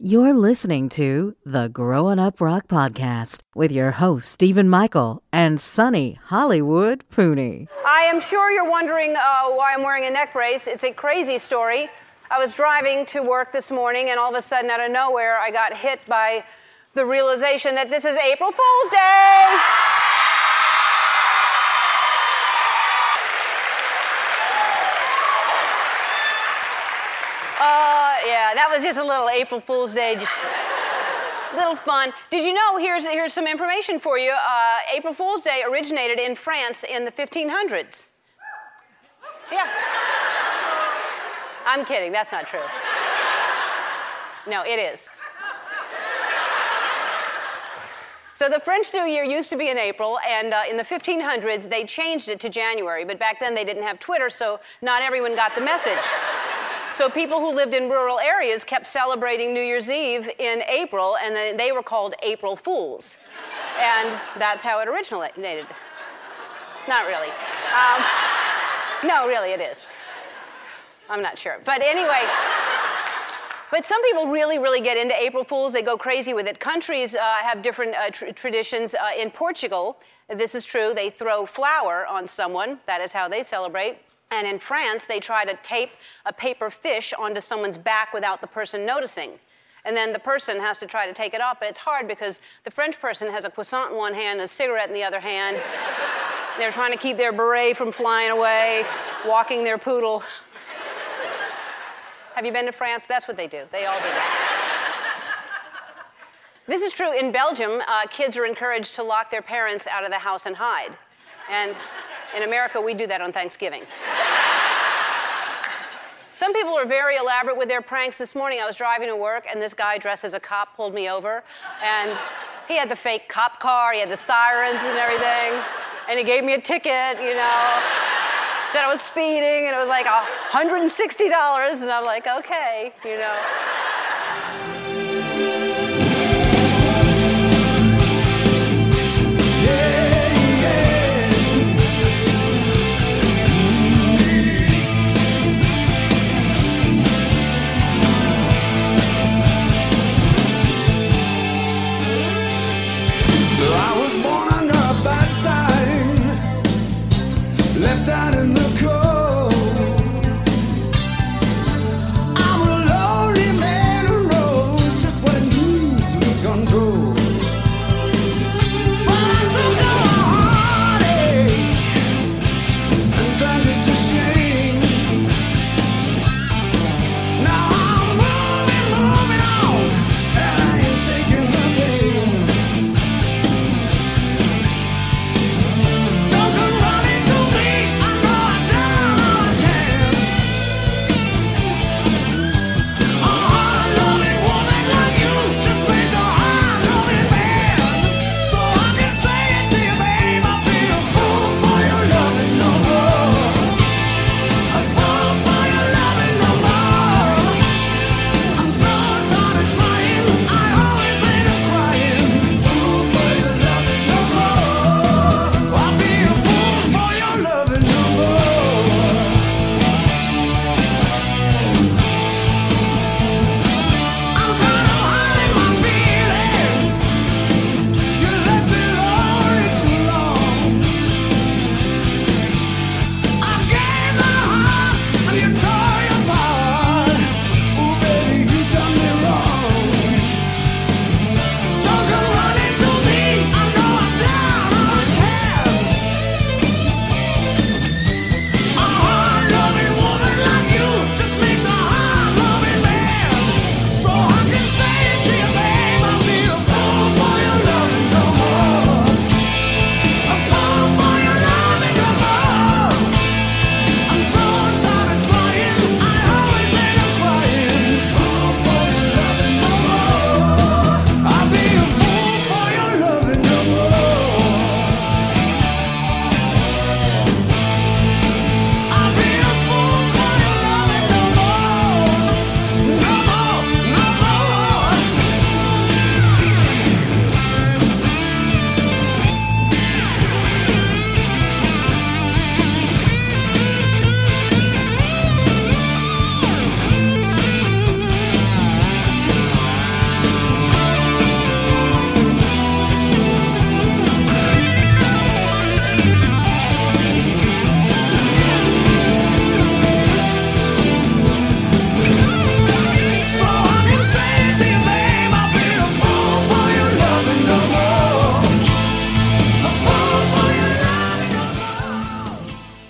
You're listening to the Growing Up Rock Podcast with your host, Stephen Michael and Sonny Hollywood Pooney. I am sure you're wondering uh, why I'm wearing a neck brace. It's a crazy story. I was driving to work this morning, and all of a sudden, out of nowhere, I got hit by the realization that this is April Fool's Day. Uh, yeah, that was just a little April Fool's Day. Just little fun. Did you know? Here's here's some information for you. Uh, April Fool's Day originated in France in the 1500s. Yeah. I'm kidding. That's not true. No, it is. So the French New Year used to be in April, and uh, in the 1500s they changed it to January. But back then they didn't have Twitter, so not everyone got the message. So people who lived in rural areas kept celebrating New Year's Eve in April, and then they were called April Fools. And that's how it originated. Not really. Um, no, really, it is. I'm not sure. But anyway, but some people really, really get into April Fools. They go crazy with it. Countries uh, have different uh, tr- traditions. Uh, in Portugal, this is true, they throw flour on someone. That is how they celebrate. And in France, they try to tape a paper fish onto someone's back without the person noticing. And then the person has to try to take it off, but it's hard because the French person has a croissant in one hand and a cigarette in the other hand. They're trying to keep their beret from flying away, walking their poodle. Have you been to France? That's what they do. They all do that. This is true in Belgium. Uh, kids are encouraged to lock their parents out of the house and hide. And in America, we do that on Thanksgiving. Some people are very elaborate with their pranks. This morning I was driving to work and this guy dressed as a cop pulled me over and he had the fake cop car, he had the sirens and everything, and he gave me a ticket, you know. Said I was speeding and it was like $160 and I'm like, okay, you know.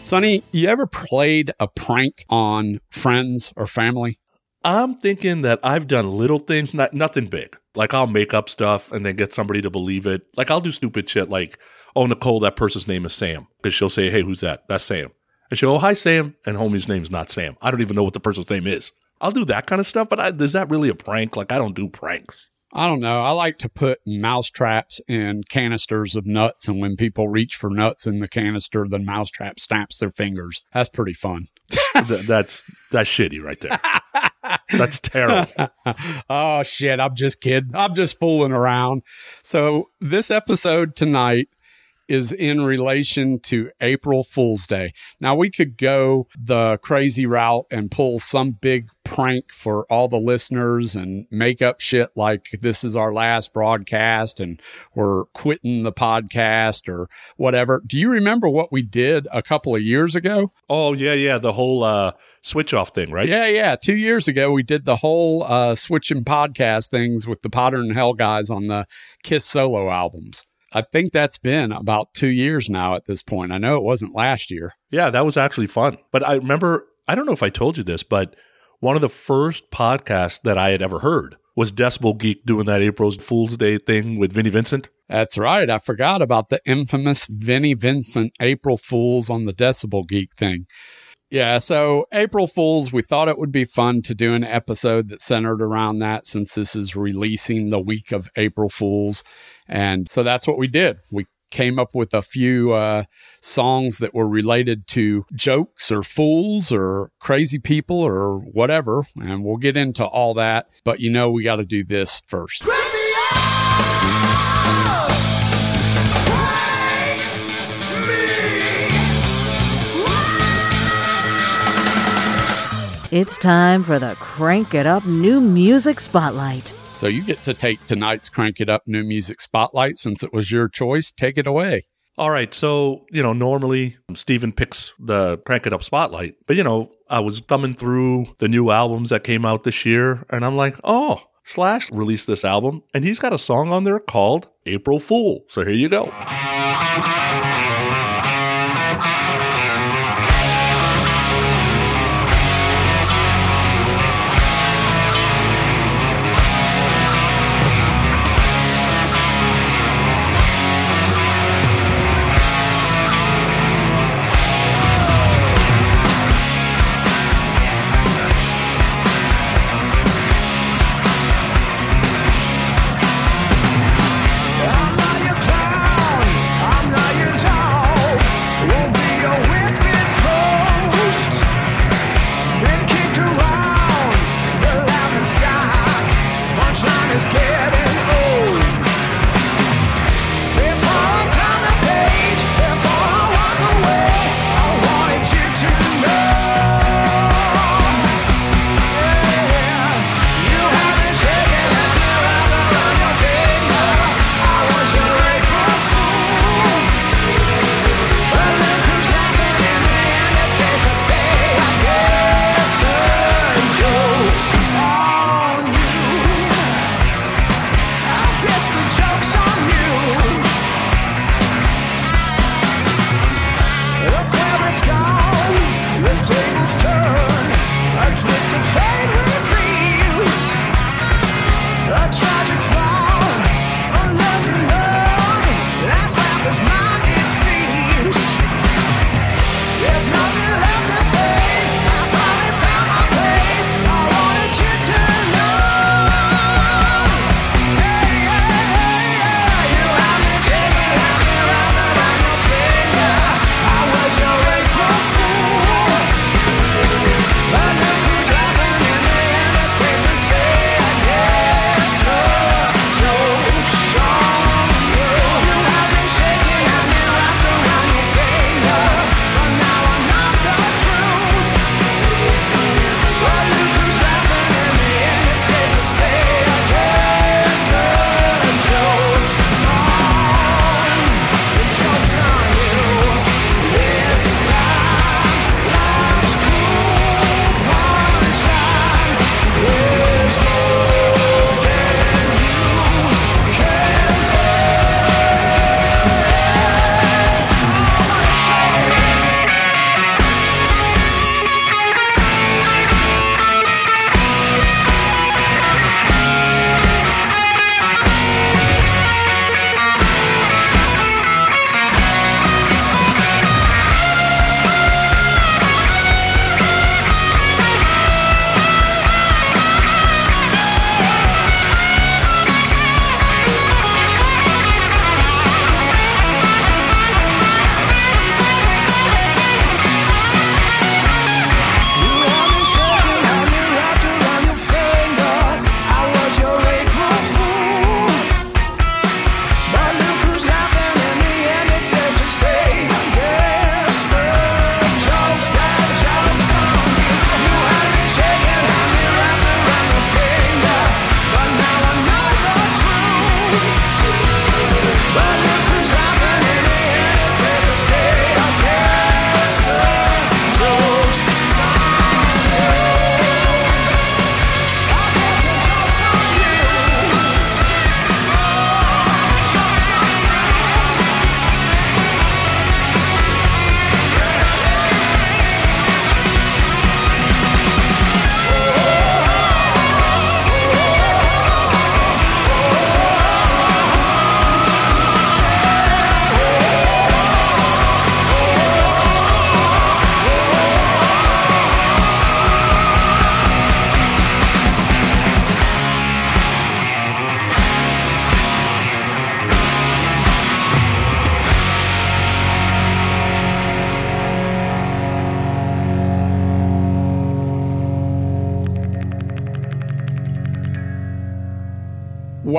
Sonny, you ever played a prank on friends or family? I'm thinking that I've done little things, not nothing big. Like I'll make up stuff and then get somebody to believe it. Like I'll do stupid shit like, oh Nicole, that person's name is Sam. Because she'll say, Hey, who's that? That's Sam. And she'll "Oh, Hi Sam. And homie's name's not Sam. I don't even know what the person's name is. I'll do that kind of stuff, but I, is that really a prank? Like I don't do pranks. I don't know. I like to put mouse traps in canisters of nuts, and when people reach for nuts in the canister, the mousetrap snaps their fingers. That's pretty fun. Th- that's that's shitty right there. That's terrible. oh shit, I'm just kidding. I'm just fooling around. So, this episode tonight is in relation to April Fool's Day. Now, we could go the crazy route and pull some big prank for all the listeners and make up shit like this is our last broadcast and we're quitting the podcast or whatever. Do you remember what we did a couple of years ago? Oh yeah, yeah, the whole uh, switch off thing, right? Yeah, yeah. Two years ago, we did the whole uh, switching podcast things with the Potter and Hell guys on the Kiss solo albums. I think that's been about two years now at this point. I know it wasn't last year. Yeah, that was actually fun. But I remember, I don't know if I told you this, but one of the first podcasts that I had ever heard was Decibel Geek doing that April Fool's Day thing with Vinnie Vincent. That's right. I forgot about the infamous Vinnie Vincent April Fools on the Decibel Geek thing. Yeah, so April Fools, we thought it would be fun to do an episode that centered around that since this is releasing the week of April Fools. And so that's what we did. We came up with a few uh, songs that were related to jokes or fools or crazy people or whatever. And we'll get into all that. But you know, we got to do this first. It's time for the Crank It Up New Music Spotlight. So you get to take tonight's Crank It Up New Music Spotlight since it was your choice. Take it away. All right, so you know, normally Steven picks the crank it up spotlight, but you know, I was thumbing through the new albums that came out this year, and I'm like, oh, Slash released this album, and he's got a song on there called April Fool. So here you go.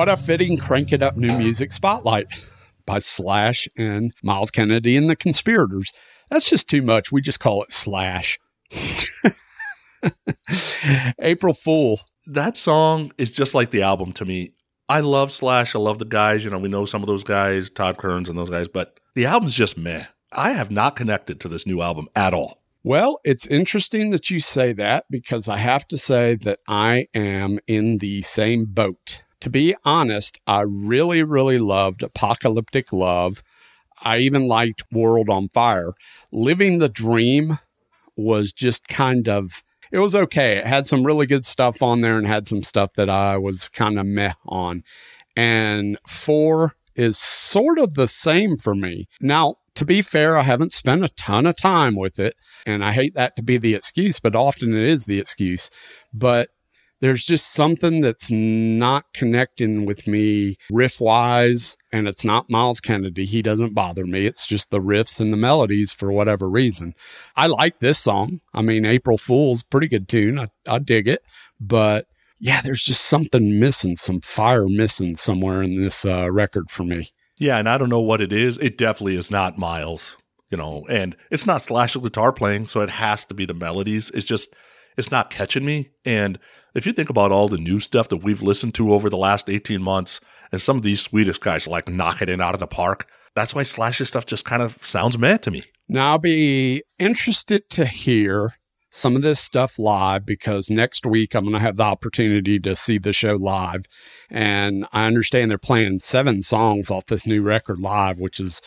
What a fitting crank it up new music spotlight by Slash and Myles Kennedy and the Conspirators. That's just too much. We just call it Slash. April Fool. That song is just like the album to me. I love Slash. I love the guys. You know, we know some of those guys, Todd Kerns and those guys, but the album's just meh. I have not connected to this new album at all. Well, it's interesting that you say that because I have to say that I am in the same boat. To be honest, I really, really loved Apocalyptic Love. I even liked World on Fire. Living the Dream was just kind of, it was okay. It had some really good stuff on there and had some stuff that I was kind of meh on. And four is sort of the same for me. Now, to be fair, I haven't spent a ton of time with it, and I hate that to be the excuse, but often it is the excuse. But there's just something that's not connecting with me riff wise, and it's not Myles Kennedy. He doesn't bother me. It's just the riffs and the melodies for whatever reason. I like this song. I mean, April Fool's pretty good tune. I, I dig it, but yeah, there's just something missing, some fire missing somewhere in this uh, record for me. Yeah, and I don't know what it is. It definitely is not Miles, you know, and it's not Slash guitar playing, so it has to be the melodies. It's just, it's not catching me. And if you think about all the new stuff that we've listened to over the last 18 months, and some of these Swedish guys are like knocking it out of the park, that's why Slash's stuff just kind of sounds mad to me. Now, I'll be interested to hear some of this stuff live because next week I'm going to have the opportunity to see the show live. And I understand they're playing seven songs off this new record live, which is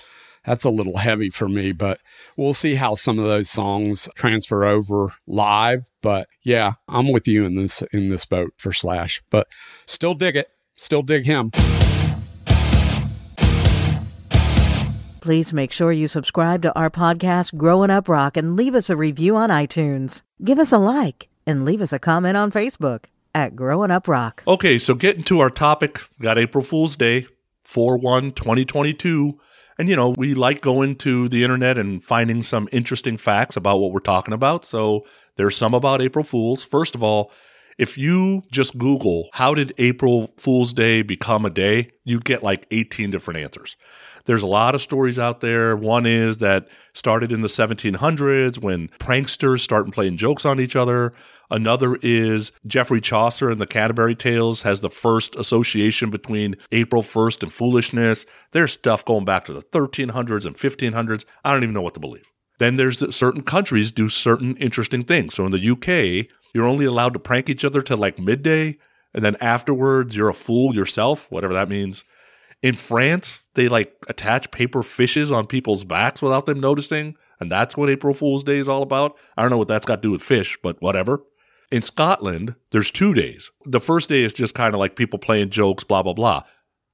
that's a little heavy for me, but we'll see how some of those songs transfer over live. But yeah, I'm with you in this in this boat for Slash, but still dig it. Still dig him. Please make sure you subscribe to our podcast, Growing Up Rock, and leave us a review on iTunes. Give us a like and leave us a comment on Facebook at Growing Up Rock. Okay, so getting to our topic, we got April Fool's Day, 4 1 2022. And, you know, we like going to the internet and finding some interesting facts about what we're talking about. So there's some about April Fools. First of all, if you just Google, how did April Fool's Day become a day? You get like 18 different answers. There's a lot of stories out there. One is that started in the 1700s when pranksters started playing jokes on each other. Another is Geoffrey Chaucer in the Canterbury Tales has the first association between April 1st and foolishness. There's stuff going back to the 1300s and 1500s. I don't even know what to believe. Then there's that certain countries do certain interesting things. So in the UK, you're only allowed to prank each other till like midday, and then afterwards you're a fool yourself, whatever that means. In France, they like attach paper fishes on people's backs without them noticing, and that's what April Fool's Day is all about. I don't know what that's got to do with fish, but whatever. In Scotland, there's two days. The first day is just kind of like people playing jokes, blah, blah, blah.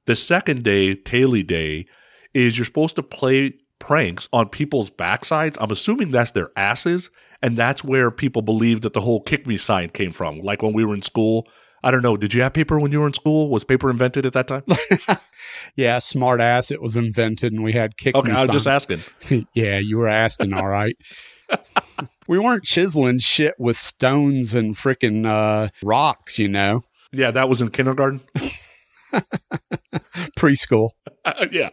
The second day, Tailie Day, is you're supposed to play pranks on people's backsides. I'm assuming that's their asses. And that's where people believe that the whole kick me sign came from. Like when we were in school. I don't know. Did you have paper when you were in school? Was paper invented at that time? Yeah, smart ass. It was invented and we had kick Okay, me I was just asking. yeah, you were asking, all right. we weren't chiseling shit with stones and freaking uh, rocks, you know, Yeah, that was in kindergarten. preschool. yeah.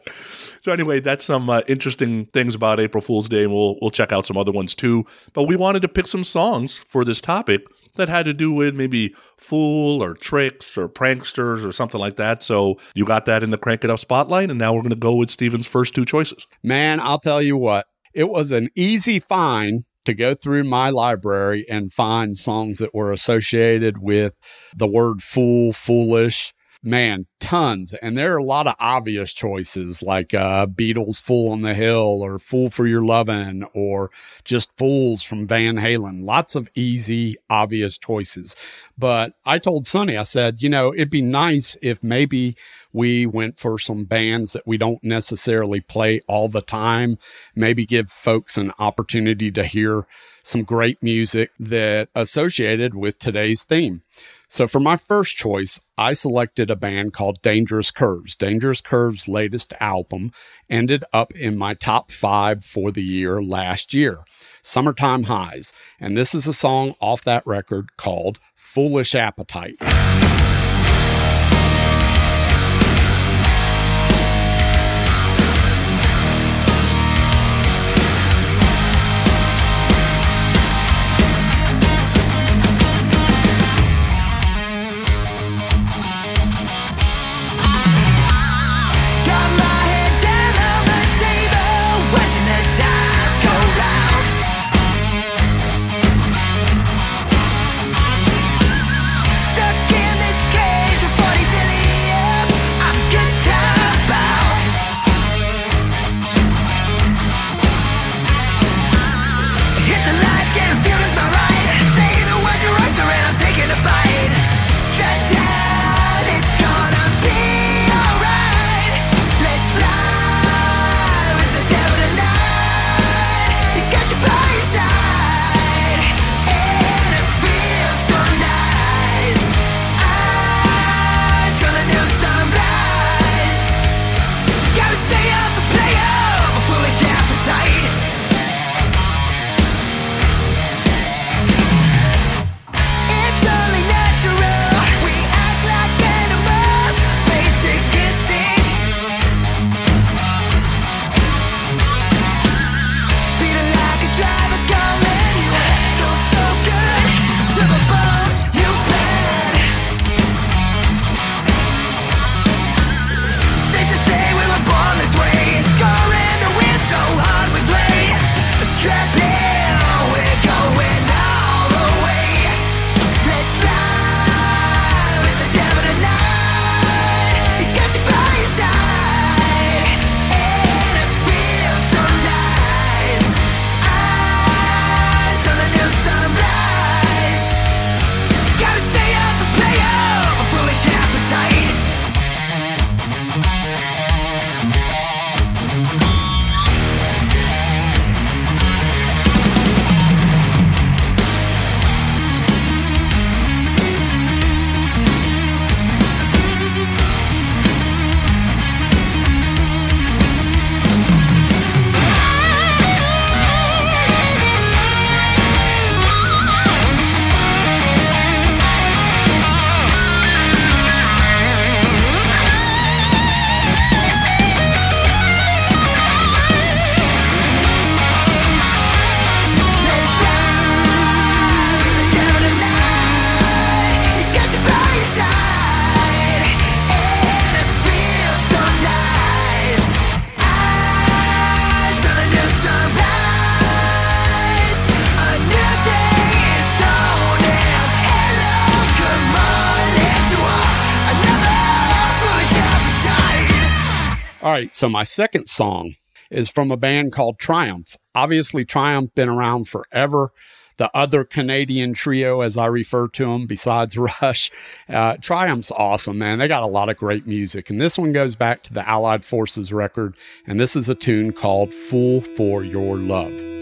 So anyway, that's some uh, interesting things about April Fool's Day, and we'll we'll check out some other ones too. But we wanted to pick some songs for this topic that had to do with maybe fool or tricks or pranksters or something like that. So you got that in the Crank It Up spotlight, and now we're going to go with Steven's first two choices. Man, I'll tell you what, it was an easy find to go through my library and find songs that were associated with the word fool, foolish. Man, tons. And there are a lot of obvious choices like uh, Beatles Fool on the Hill or Fool for Your Lovin' or just Fools from Van Halen. Lots of easy, obvious choices. But I told Sonny, I said, you know, it'd be nice if maybe we went for some bands that we don't necessarily play all the time. Maybe give folks an opportunity to hear some great music that associated with today's theme. So for my first choice, I selected a band called Dangerous Curves. Dangerous Curves' latest album ended up in my top five for the year last year, Summertime Highs. And this is a song off that record called Foolish Appetite. Right, so my second song is from a band called Triumph. Obviously, Triumph been around forever. The other Canadian trio, as I refer to them, besides Rush, uh, Triumph's awesome, man. They got a lot of great music, and this one goes back to the Allied Forces record, and this is a tune called "Fool for Your Love."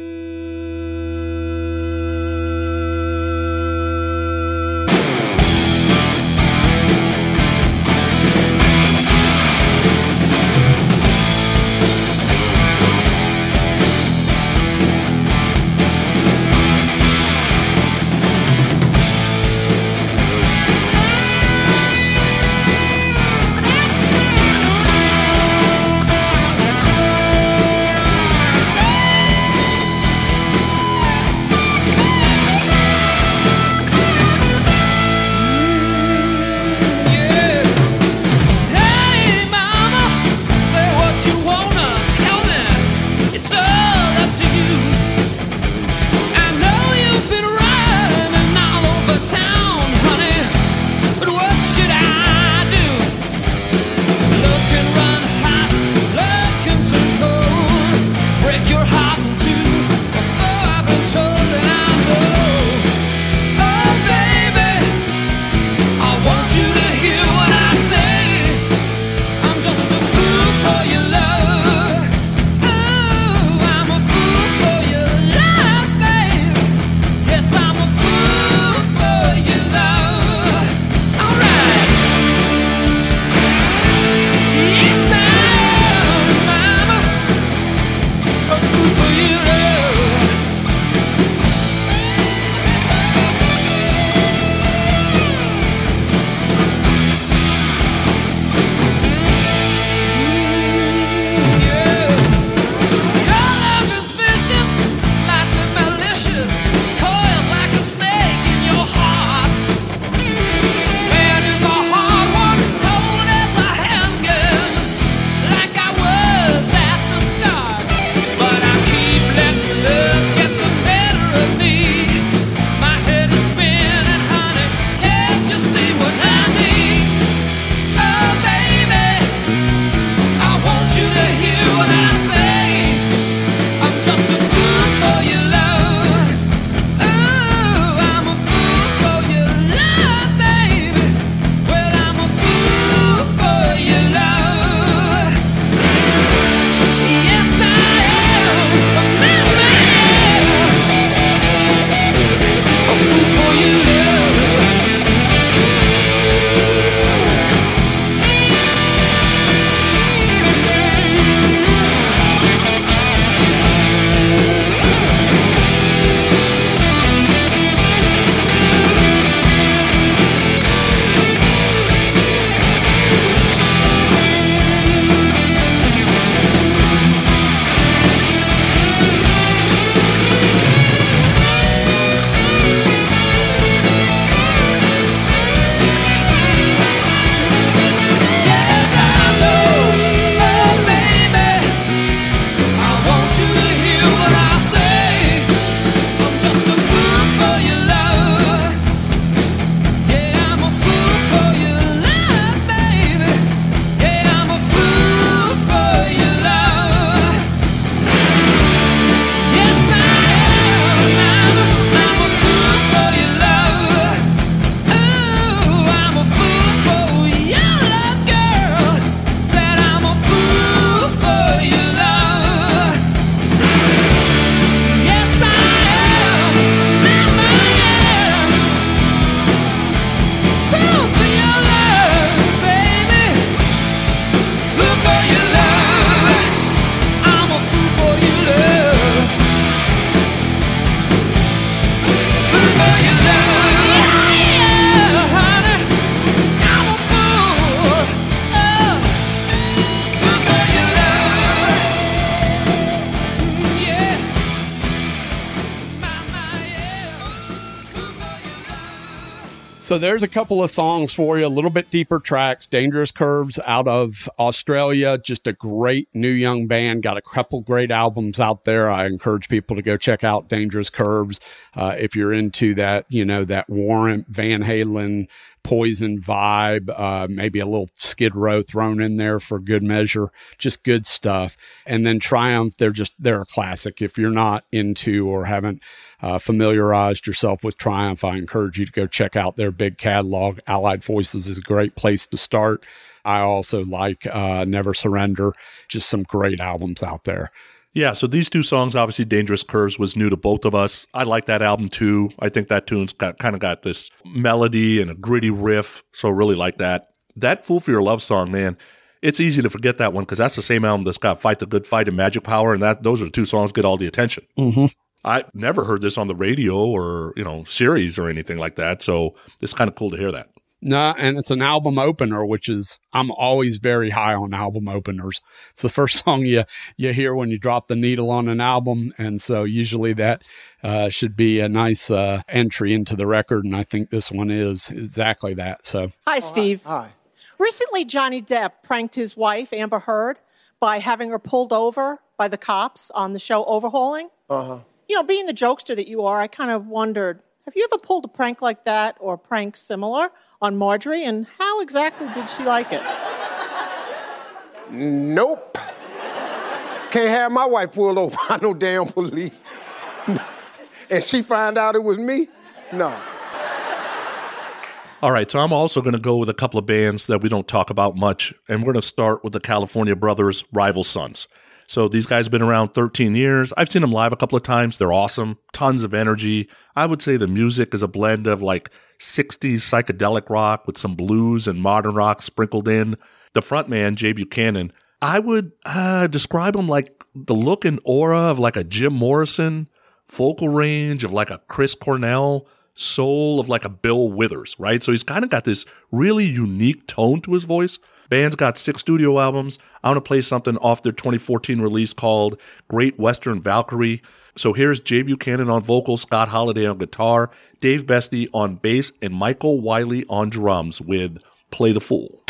So there's a couple of songs for you, a little bit deeper tracks. Dangerous Curves out of Australia, just a great new young band. Got a couple great albums out there. I encourage people to go check out Dangerous Curves uh, if you're into that, you know, that Warrant Van Halen poison vibe, uh, maybe a little skid row thrown in there for good measure, just good stuff. And then Triumph, they're just, they're a classic. If you're not into or haven't uh, familiarized yourself with Triumph, I encourage you to go check out their big catalog. Allied Voices is a great place to start. I also like uh, Never Surrender, just some great albums out there. Yeah, so these two songs, obviously, Dangerous Curves was new to both of us. I like that album too. I think that tune's got kind of got this melody and a gritty riff, so really like that. That Fool for Your Love song, man, it's easy to forget that one because that's the same album that's got Fight the Good Fight and Magic Power, and that those are the two songs that get all the attention. Mm-hmm. I never heard this on the radio or you know Sirius or anything like that, so it's kind of cool to hear that. No, and it's an album opener, which is I'm always very high on album openers. It's the first song you you hear when you drop the needle on an album, and so usually that uh, should be a nice uh, entry into the record, and I think this one is exactly that. So Hi, Steve. Hi. Recently, Johnny Depp pranked his wife, Amber Heard, by having her pulled over by the cops on the show Overhauling. Uh huh. You know, being the jokester that you are, I kind of wondered have you ever pulled a prank like that or a prank similar on Marjorie, and how exactly did she like it? Nope. Can't have my wife pulled over by no damn police. and she find out it was me? No. All right, so I'm also going to go with a couple of bands that we don't talk about much, and we're going to start with the California Brothers, Rival Sons. So these guys have been around 13 years. I've seen them live a couple of times. They're awesome, tons of energy. I would say the music is a blend of like 60s psychedelic rock with some blues and modern rock sprinkled in. The frontman, Jay Buchanan, I would uh, describe him like the look and aura of like a Jim Morrison, vocal range of like a Chris Cornell, soul of like a Bill Withers, right? So he's kind of got this really unique tone to his voice. Band's got six studio albums. I want to play something off their 2014 release called Great Western Valkyrie. So here's Jay Buchanan on vocals, Scott Holiday on guitar, Dave Beste on bass, and Michael Miley on drums with Play the Fool.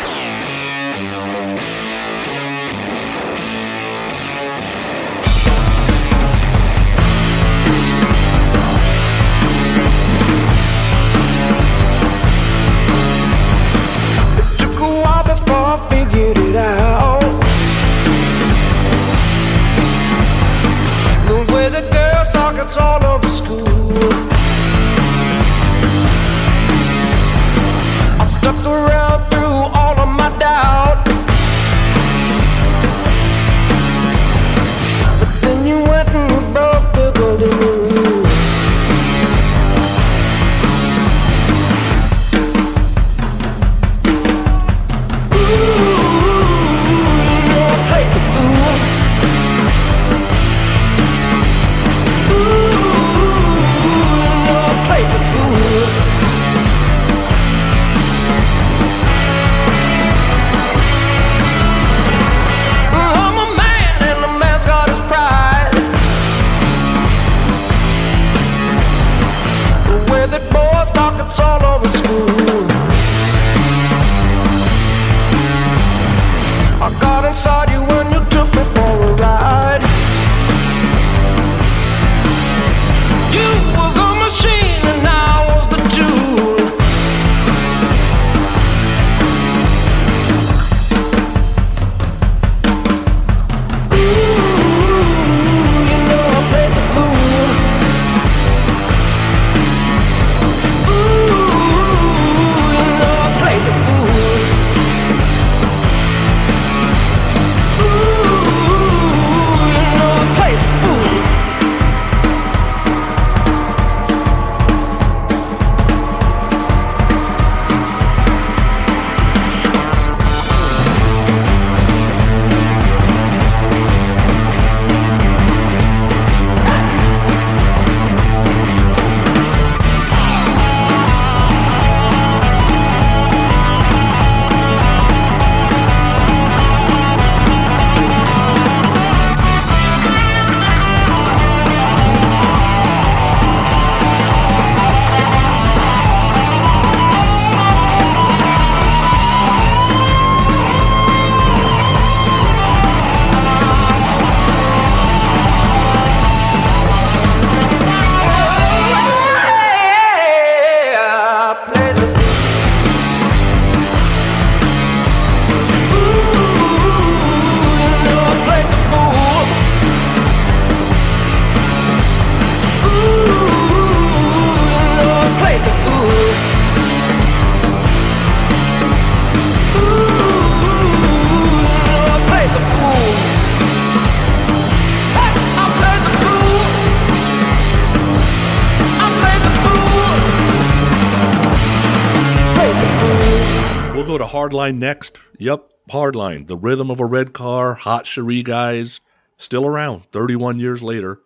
Hardline next. Yep, Hardline. The rhythm of a red car, hot Cherie guys, still around 31 years later.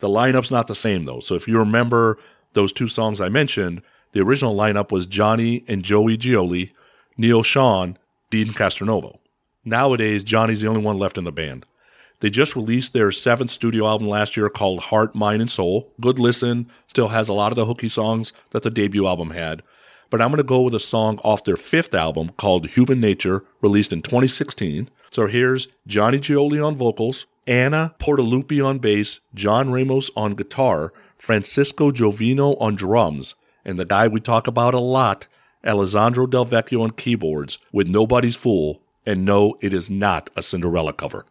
The lineup's not the same though. So if you remember those two songs I mentioned, the original lineup was Johnny and Joey Gioeli, Neal Schon, Deen Castronovo. Nowadays, Johnny's the only one left in the band. They just released their seventh studio album last year called Heart, Mind, and Soul. Good listen, still has a lot of the hooky songs that the debut album had. But I'm going to go with a song off their fifth album called Human Nature, released in 2016. So here's Johnny Gioeli on vocals, Anna Portalupi on bass, Josh Ramos on guitar, Francesco Jovino on drums, and the guy we talk about a lot, Alessandro Del Vecchio on keyboards, with Nobody's Fool. And no, it is not a Cinderella cover.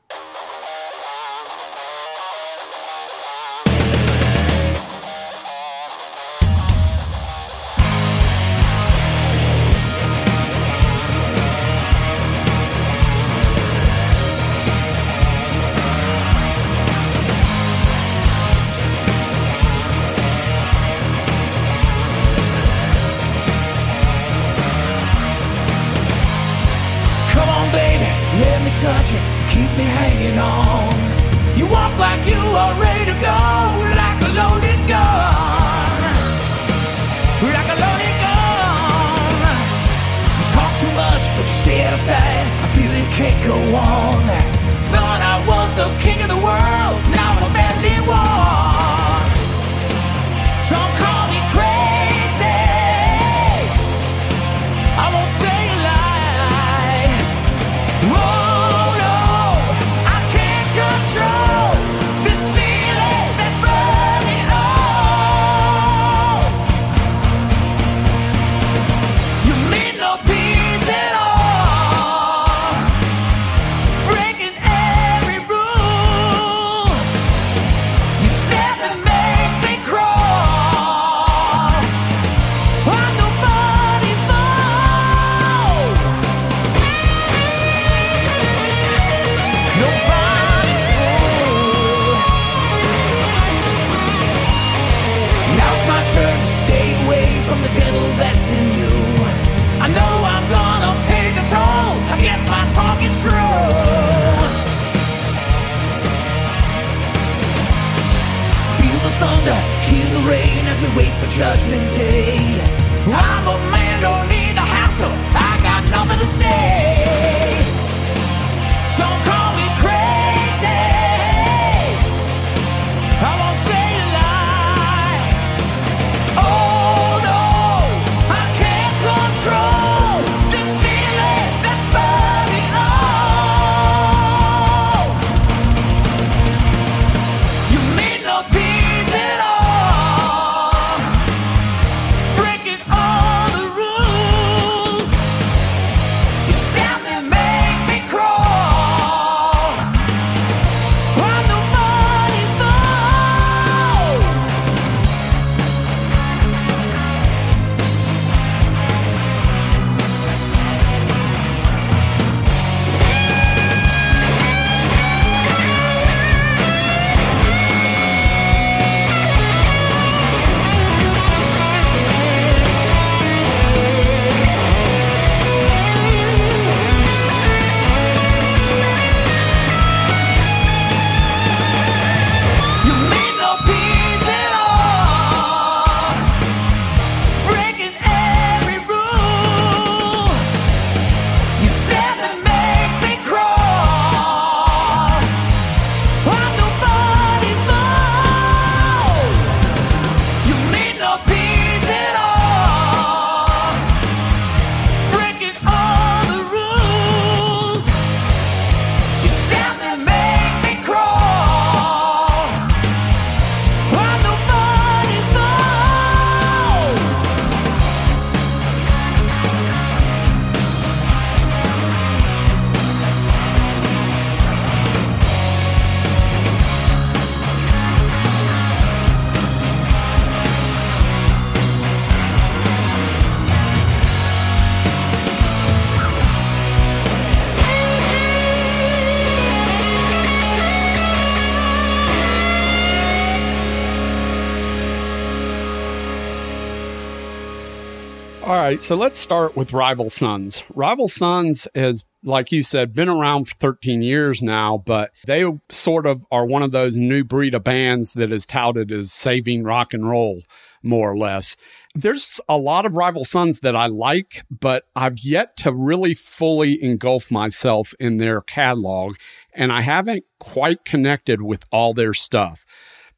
Right, so let's start with Rival Sons. Rival Sons has, like you said, been around for 13 years now, but they sort of are one of those new breed of bands that is touted as saving rock and roll, more or less. There's a lot of Rival Sons that I like, but I've yet to really fully engulf myself in their catalog, and I haven't quite connected with all their stuff.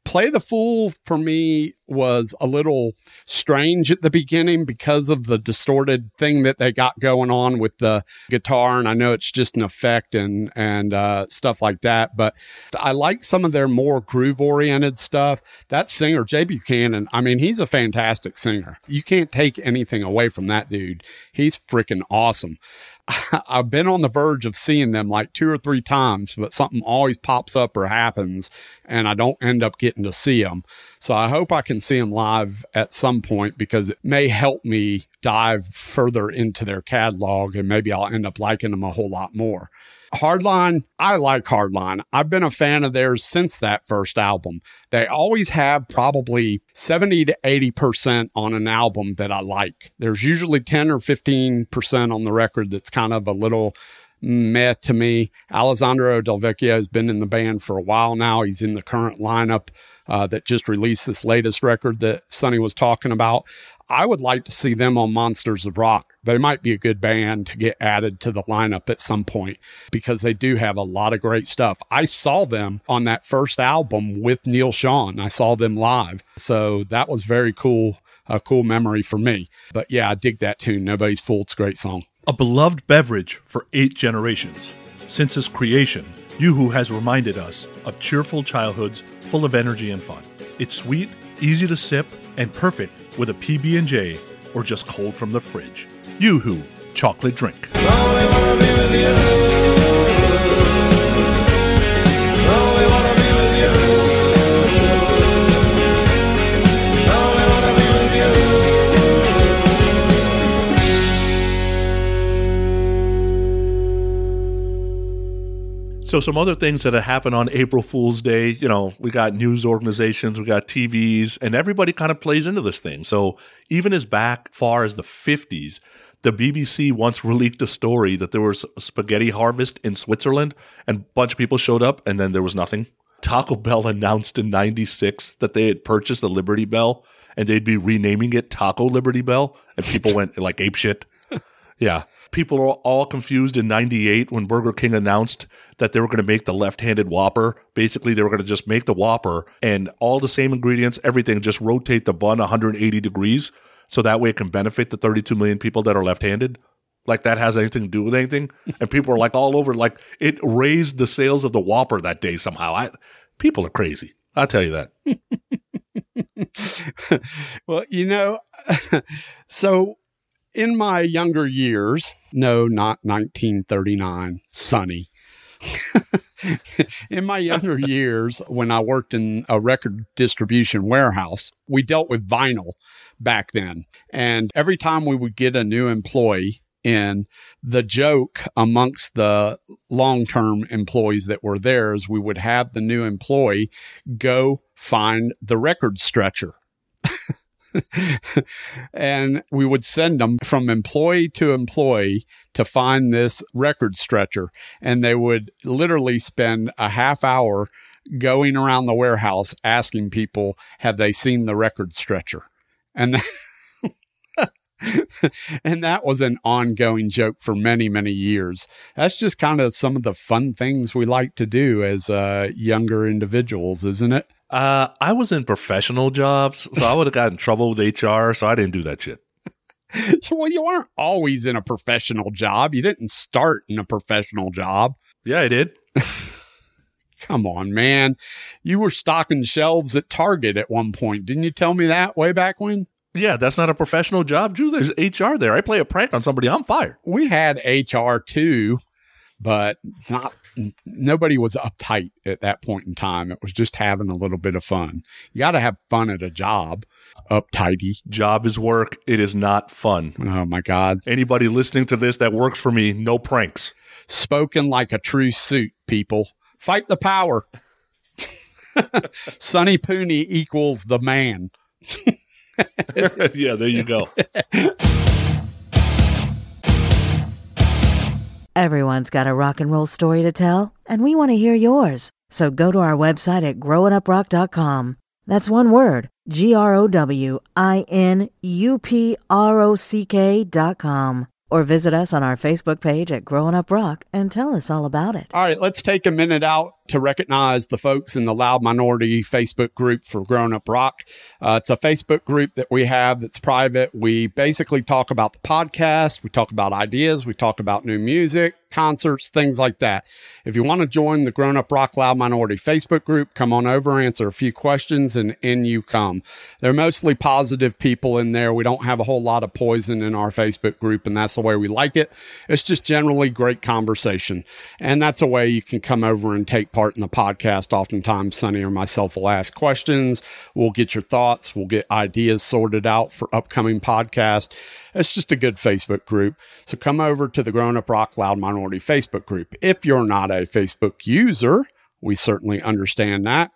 Play the Fool for me was a little strange at the beginning because of the distorted thing that they got going on with the guitar. And I know it's just an effect and, and, uh, stuff like that, but I like some of their more groove oriented stuff. That singer, Jay Buchanan, I mean, he's a fantastic singer. You can't take anything away from that dude. He's freaking awesome. I've been on the verge of seeing them like two or three times, but something always pops up or happens and I don't end up getting to see them. So I hope I can see them live at some point because it may help me dive further into their catalog and maybe I'll end up liking them a whole lot more. Hardline, I like Hardline. I've been a fan of theirs since that first album. They always have probably 70 to 80% on an album that I like. There's usually 10 or 15% on the record that's kind of a little meh to me. Alessandro Del Vecchio has been in the band for a while now. He's in the current lineup uh, that just released this latest record that Sonny was talking about. I would like to see them on Monsters of Rock. They might be a good band to get added to the lineup at some point because they do have a lot of great stuff. I saw them on that first album with Neal Schon. I saw them live. So that was very cool, a cool memory for me. But yeah, I dig that tune. Nobody's Fool. It's a great song. A beloved beverage for eight generations. Since its creation, Yoo-Hoo has reminded us of cheerful childhoods full of energy and fun. It's sweet, easy to sip, and perfect with a PB&J or just cold from the fridge. Yoo-Hoo chocolate drink. So some other things that have happened on April Fool's Day, you know, we got news organizations, we got TVs, and everybody kind of plays into this thing. So even as back far as the 50s, the BBC once released a story that there was a spaghetti harvest in Switzerland and a bunch of people showed up and then there was nothing. Taco Bell announced in 96 that they had purchased the Liberty Bell and they'd be renaming it Taco Liberty Bell and people went like ape shit. Yeah. People are all confused in 98 when Burger King announced that they were going to make the left handed Whopper. Basically, they were going to just make the Whopper and all the same ingredients, everything, just rotate the bun 180 degrees so that way it can benefit the 32 million people that are left handed. Like that has anything to do with anything. And people are like all over, like it raised the sales of the Whopper that day somehow. I, people are crazy. I'll tell you that. well, you know, so in my younger years, no, not 1939, Sonny. in my younger years, when I worked in a record distribution warehouse, we dealt with vinyl back then. And every time we would get a new employee in, the joke amongst the long term employees that were there is we would have the new employee go find the record stretcher and we would send them from employee to employee to find this record stretcher. And they would literally spend a half hour going around the warehouse asking people, have they seen the record stretcher? And and that was an ongoing joke for many, many years. That's just kind of some of the fun things we like to do as uh, younger individuals, isn't it? Uh, I was in professional jobs, so I would have gotten in trouble with HR, so I didn't do that shit. well, you weren't always in a professional job. You didn't start in a professional job. Yeah, I did. Come on, man. You were stocking shelves at Target at one point. Didn't you tell me that way back when? Yeah, that's not a professional job. Drew, there's HR there. I play a prank on somebody, I'm fired. We had HR too, but not nobody was uptight at that point in time. It was just having a little bit of fun. You got to have fun at a job. Uptighty. Job is work. It is not fun. Oh my God. Anybody listening to this that works for me, no pranks. Spoken like a true suit, people. Fight the power. Sonny Pooney equals the man. yeah, there you go. Everyone's got a rock and roll story to tell, and we want to hear yours. So go to our website at growinguprock.com. That's one word, G R O W I N U P R O C K dot com. Or visit us on our Facebook page at Growing Up Rock and tell us all about it. All right, let's take a minute out to recognize the folks in the Loud Minority Facebook group for Grown Up Rock. Uh, it's a Facebook group that we have that's private. We basically talk about the podcast, we talk about ideas, we talk about new music, concerts, things like that. If you want to join the Grown Up Rock Loud Minority Facebook group, come on over, answer a few questions, and in you come. They're mostly positive people in there. We don't have a whole lot of poison in our Facebook group, and that's the way we like it. It's just generally great conversation. And that's a way you can come over and take part in the podcast. Oftentimes, Sonny or myself will ask questions. We'll get your thoughts. We'll get ideas sorted out for upcoming podcasts. It's just a good Facebook group. So come over to the Grown Up Rock Loud Minority Facebook group. If you're not a Facebook user, we certainly understand that.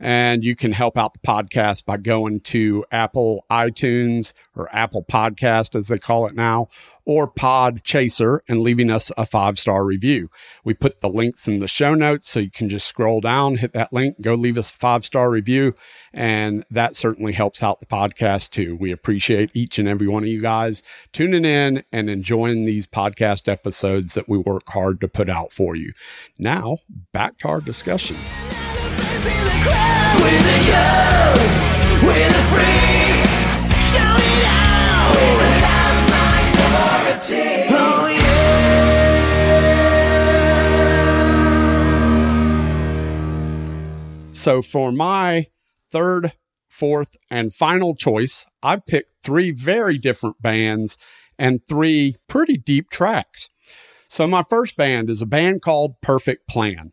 And you can help out the podcast by going to Apple iTunes or Apple Podcast, as they call it now, or Podchaser and leaving us a five star review. We put the links in the show notes so you can just scroll down, hit that link, go leave us a five star review. And that certainly helps out the podcast too. We appreciate each and every one of you guys tuning in and enjoying these podcast episodes that we work hard to put out for you. Now, back to our discussion. So for my third, fourth, and final choice, I've picked three very different bands and three pretty deep tracks. So my first band is a band called Perfect Plan.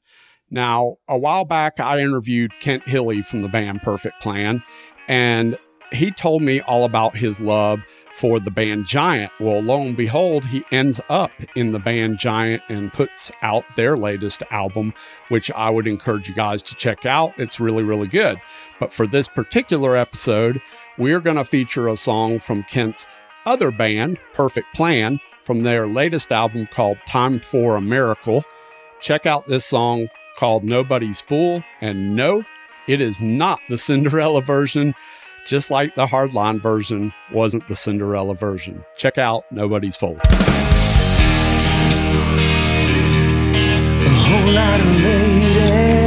Now, a while back, I interviewed Kent Hilli from the band Perfect Plan, and he told me all about his love for the band Giant. Well, lo and behold, he ends up in the band Giant and puts out their latest album, which I would encourage you guys to check out. It's really, really good. But for this particular episode, we're going to feature a song from Kent's other band, Perfect Plan, from their latest album called Time for a Miracle. Check out this song called Nobody's Fool. And no, it is not the Cinderella version, just like the Hardline version wasn't the Cinderella version. Check out Nobody's Fool. A whole lot of lady.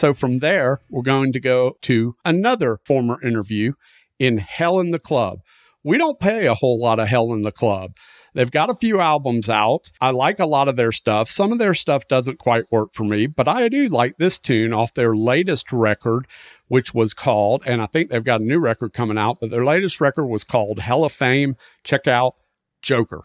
So from there, we're going to go to another former interview in Hell in the Club. We don't pay a whole lot of Hell in the Club. They've got a few albums out. I like a lot of their stuff. Some of their stuff doesn't quite work for me, but I do like this tune off their latest record, which was called, and I think they've got a new record coming out, but their latest record was called Hell of Fame. Check out Joker.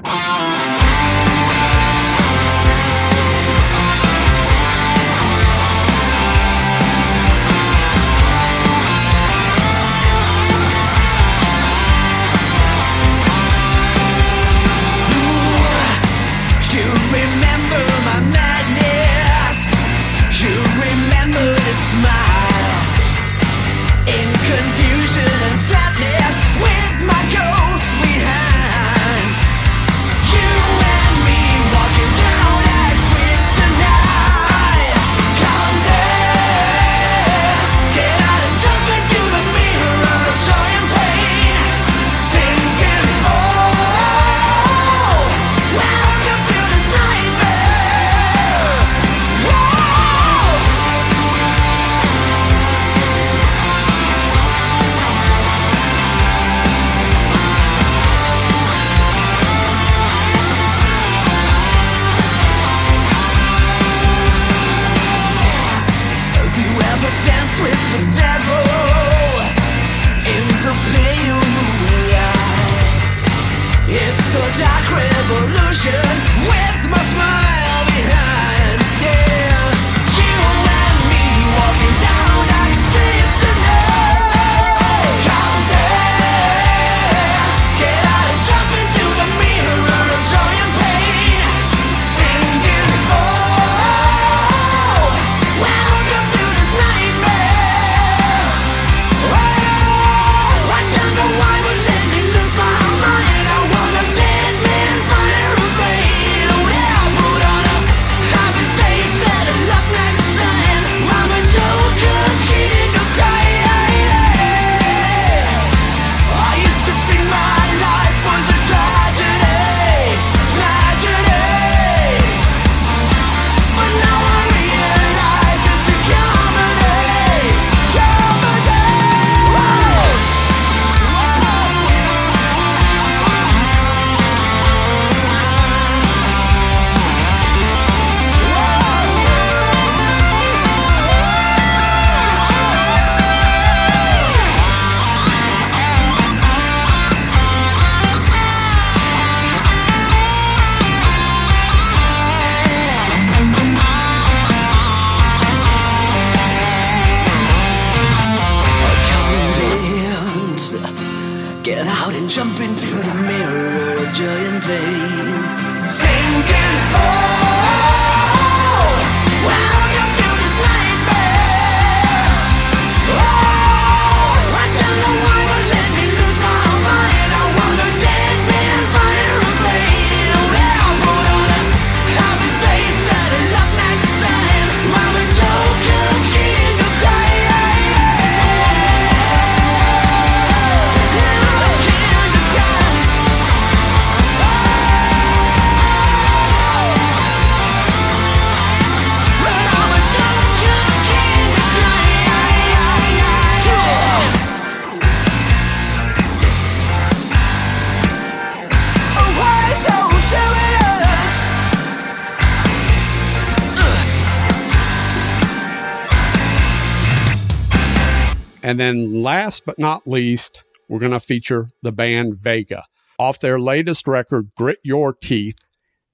And then last but not least, we're going to feature the band Vega off their latest record, Grit Your Teeth.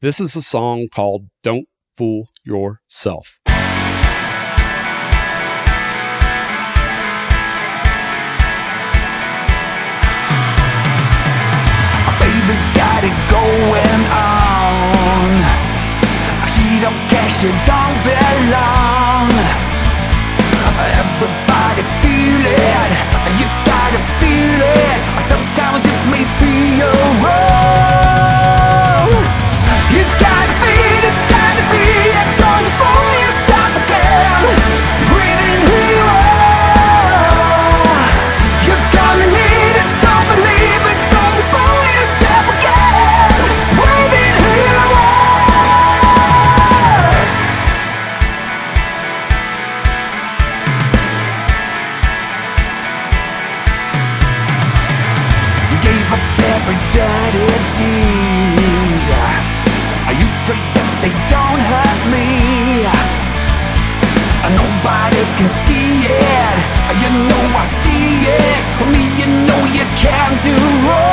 This is a song called Don't Fool Yourself. baby's got it going on. She don't care, she don't belong. You gotta feel it. Sometimes it may feel wrong. You gotta feel it, gotta be it. Don't fool you can't do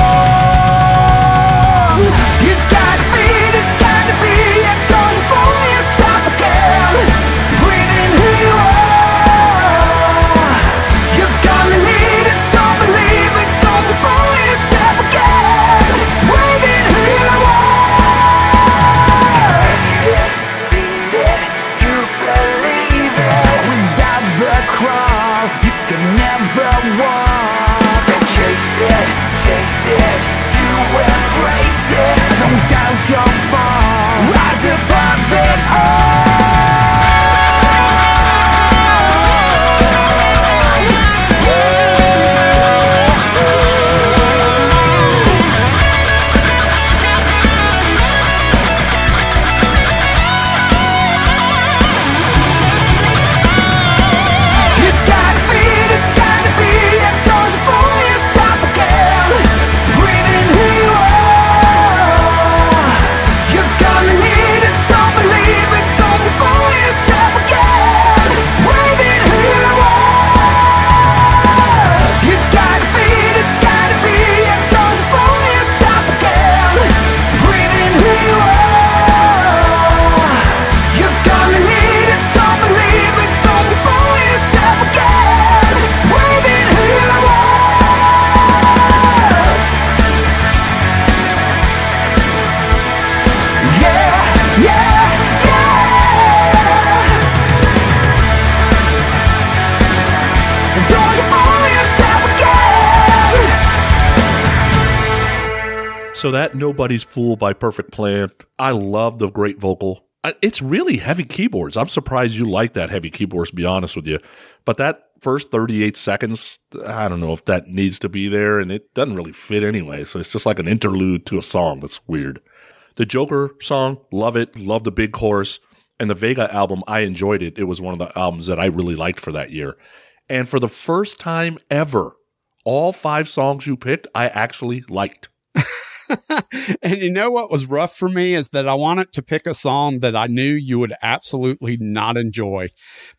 So that Nobody's Fool by Perfect Plan, I love the great vocal. It's really heavy keyboards. I'm surprised you like that heavy keyboards, to be honest with you. But that first 38 seconds, I don't know if that needs to be there, and it doesn't really fit anyway. So it's just like an interlude to a song. That's weird. The Joker song, love it. Love the big chorus. And the Vega album, I enjoyed it. It was one of the albums that I really liked for that year. And for the first time ever, all five songs you picked, I actually liked. and you know what was rough for me is that I wanted to pick a song that I knew you would absolutely not enjoy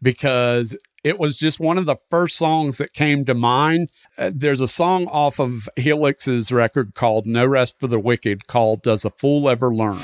because it was just one of the first songs that came to mind. Uh, there's a song off of Helix's record called No Rest for the Wicked called Does a Fool Ever Learn?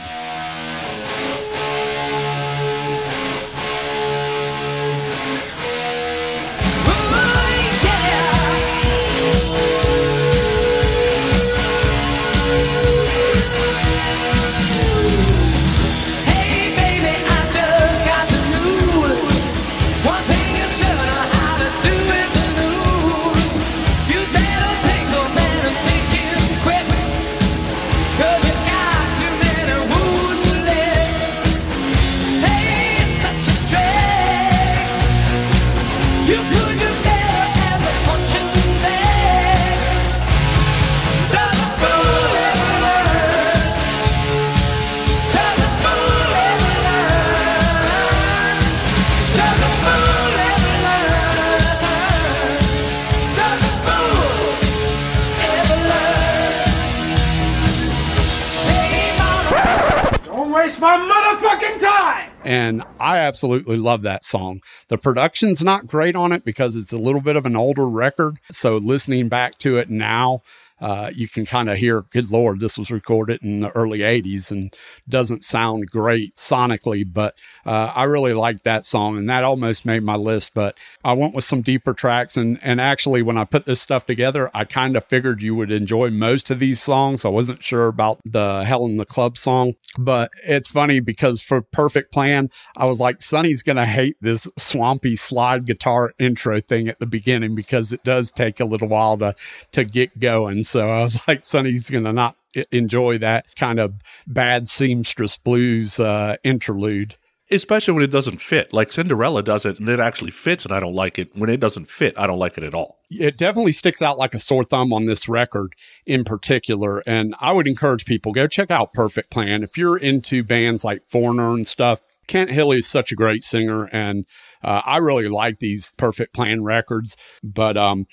My motherfucking time! And I absolutely love that song. The production's not great on it because it's a little bit of an older record. So listening back to it now, uh, you can kind of hear, good Lord, this was recorded in the early 80s and doesn't sound great sonically, but uh, I really like that song and that almost made my list. But I went with some deeper tracks. And, and actually, when I put this stuff together, I kind of figured you would enjoy most of these songs. I wasn't sure about the Hell in the Club song, but it's funny because for Perfect Plan, I was like, Sonny's going to hate this swampy slide guitar intro thing at the beginning because it does take a little while to, to get going. So I was like, Sonny's going to not enjoy that kind of bad seamstress blues uh, interlude. Especially when it doesn't fit. Like Cinderella does it and it actually fits and I don't like it. When it doesn't fit, I don't like it at all. it definitely sticks out like a sore thumb on this record in particular. And I would encourage people go check out Perfect Plan. If you're into bands like Foreigner and stuff, Kent Hilli is such a great singer. And uh, I really like these Perfect Plan records. But, um,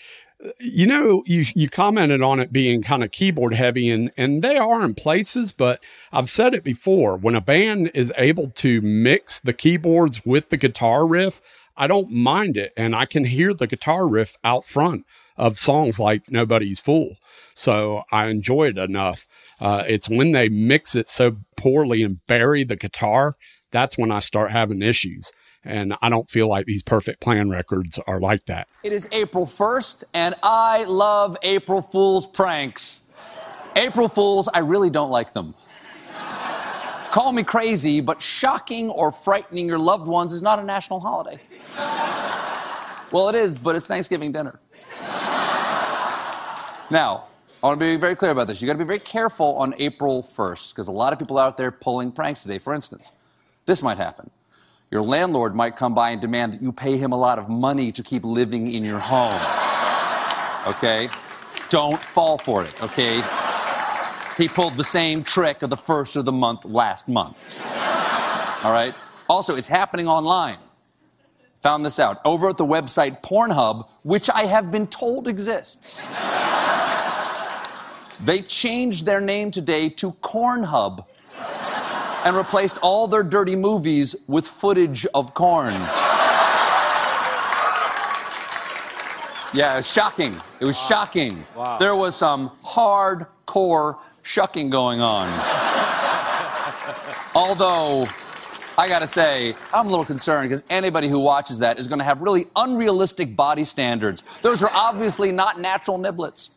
you know, you you commented on it being kind of keyboard heavy, and and they are in places. But I've said it before: when a band is able to mix the keyboards with the guitar riff, I don't mind it, and I can hear the guitar riff out front of songs like "Nobody's Fool." So I enjoy it enough. Uh, it's when they mix it so poorly and bury the guitar that's when I start having issues. And I don't feel like these perfect plan records are like that. It is April 1st, and I love April Fool's pranks. April Fools, I really don't like them. Call me crazy, but shocking or frightening your loved ones is not a national holiday. Well, it is, but it's Thanksgiving dinner. Now, I want to be very clear about this. You got to be very careful on April 1st because a lot of people out there pulling pranks today. For instance, this might happen. Your landlord might come by and demand that you pay him a lot of money to keep living in your home. Okay? Don't fall for it, okay? He pulled the same trick of the first of the month last month. All right? Also, it's happening online. Found this out over at the website Pornhub, which I have been told exists. They changed their name today to Cornhub and replaced all their dirty movies with footage of corn. Yeah, it was shocking. It was shocking. There was some hardcore shucking going on. Although, I gotta say, I'm a little concerned because anybody who watches that is gonna have really unrealistic body standards. Those are obviously not natural niblets.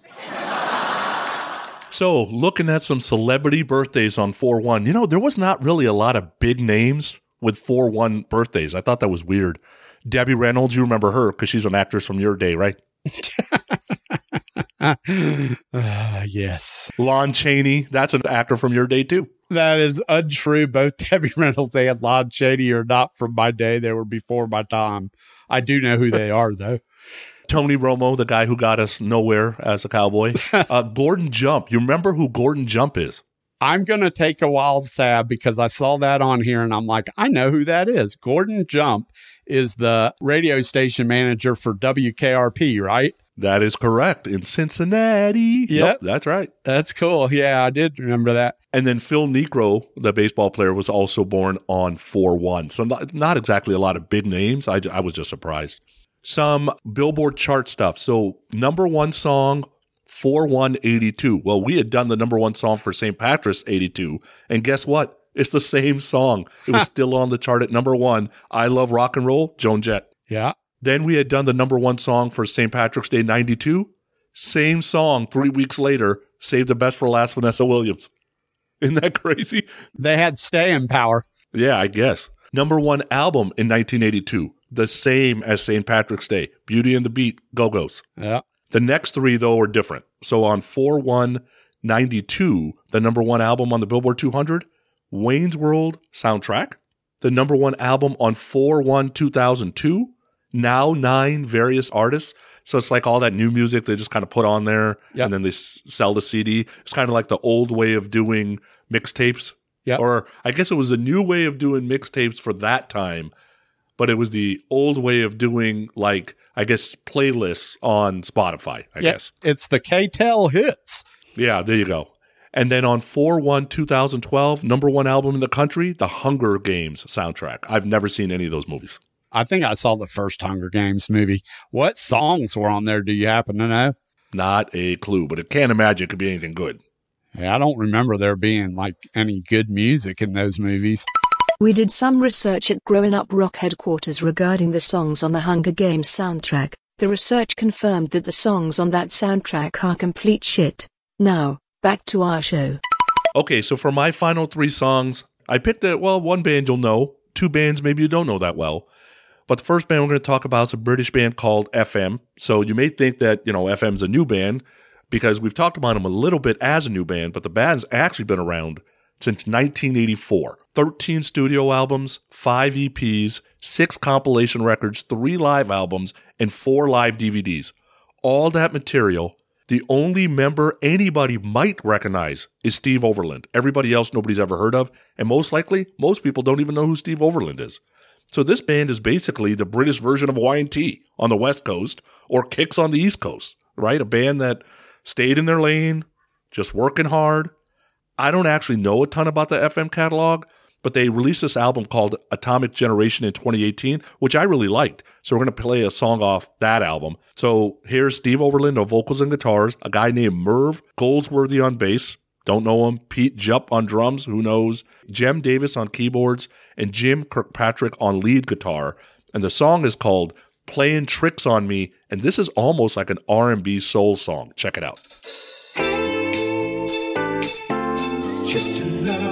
So, looking at some celebrity birthdays on 4 1, you know, there was not really a lot of big names with 4 1 birthdays. I thought that was weird. Debbie Reynolds, you remember her because she's an actress from your day, right? Uh, yes. Lon Chaney, that's an actor from your day too. That is untrue. Both Debbie Reynolds and Lon Chaney are not from my day. They were before my time. I do know who they are, though. Tony Romo, the guy who got us nowhere as a cowboy. uh, Gordon Jump, you remember who Gordon Jump is? I'm going to take a wild stab because I saw that on here and I'm like, I know who that is. Gordon Jump is the radio station manager for WKRP, right? That is correct in Cincinnati. Yep. that's right. That's cool. Yeah, I did remember that. And then Phil Negro, the baseball player, was also born on 4 1. So, not, not exactly a lot of big names. I, I was just surprised. Some Billboard chart stuff. So, number one song, 4 1 82. Well, we had done the number one song for St. Patrick's 82. And guess what? It's the same song. It was still on the chart at number one. I Love Rock and Roll, Joan Jett. Yeah. Then we had done the number one song for St. Patrick's Day 92. Same song three weeks later, Save the Best for Last, Vanessa Williams. Isn't that crazy? They had staying power. Yeah, I guess. Number one album in 1982, the same as St. Patrick's Day, Beauty and the Beat, Go Go's. Yeah. The next three, though, are different. So on 4 1 92, the number one album on the Billboard 200, Wayne's World soundtrack. The number one album on 4 1 2002, now nine various artists. So it's like all that new music they just kind of put on there Yep. and then they s- sell the CD. It's kind of like the old way of doing mixtapes. Yep. Or I guess it was a new way of doing mixtapes for that time, but it was the old way of doing like I guess playlists on Spotify. I Yeah, guess. It's the K-tel hits. Yeah, there you go. And then on 4 1 2012, number one album in the country, the Hunger Games soundtrack. I've never seen any of those movies. I think I saw the first Hunger Games movie. What songs were on there? Do you happen to know? Not a clue, but I can't imagine it could be anything good. Yeah, I don't remember there being like any good music in those movies. We did some research at Growin' Up Rock headquarters regarding the songs on the Hunger Games soundtrack. The research confirmed that the songs on that soundtrack are complete shit. Now, back to our show. Okay, so for my final three songs, I picked a well, one band you'll know, two bands maybe you don't know that well. But the first band we're going to talk about is a British band called FM. So you may think that, you know, FM's a new band because we've talked about them a little bit as a new band, but the band's actually been around since 1984. 13 studio albums, 5 EPs, 6 compilation records, 3 live albums, and 4 live DVDs. All that material, the only member anybody might recognize is Steve Overland. Everybody else nobody's ever heard of, and most likely, most people don't even know who Steve Overland is. So this band is basically the British version of Y&T on the West Coast or Kix on the East Coast, right? A band that stayed in their lane, just working hard. I don't actually know a ton about the FM catalog, but they released this album called Atomic Generation in 2018, which I really liked. So we're going to play a song off that album. So here's Steve Overland on vocals and guitars, a guy named Merv Goldsworthy on bass, don't know him, Pete Jupp on drums, who knows, Jem Davis on keyboards, and Jim Kirkpatrick on lead guitar. And the song is called Playing Tricks on Me, and this is almost like an R&B soul song. Check it out. Just your love,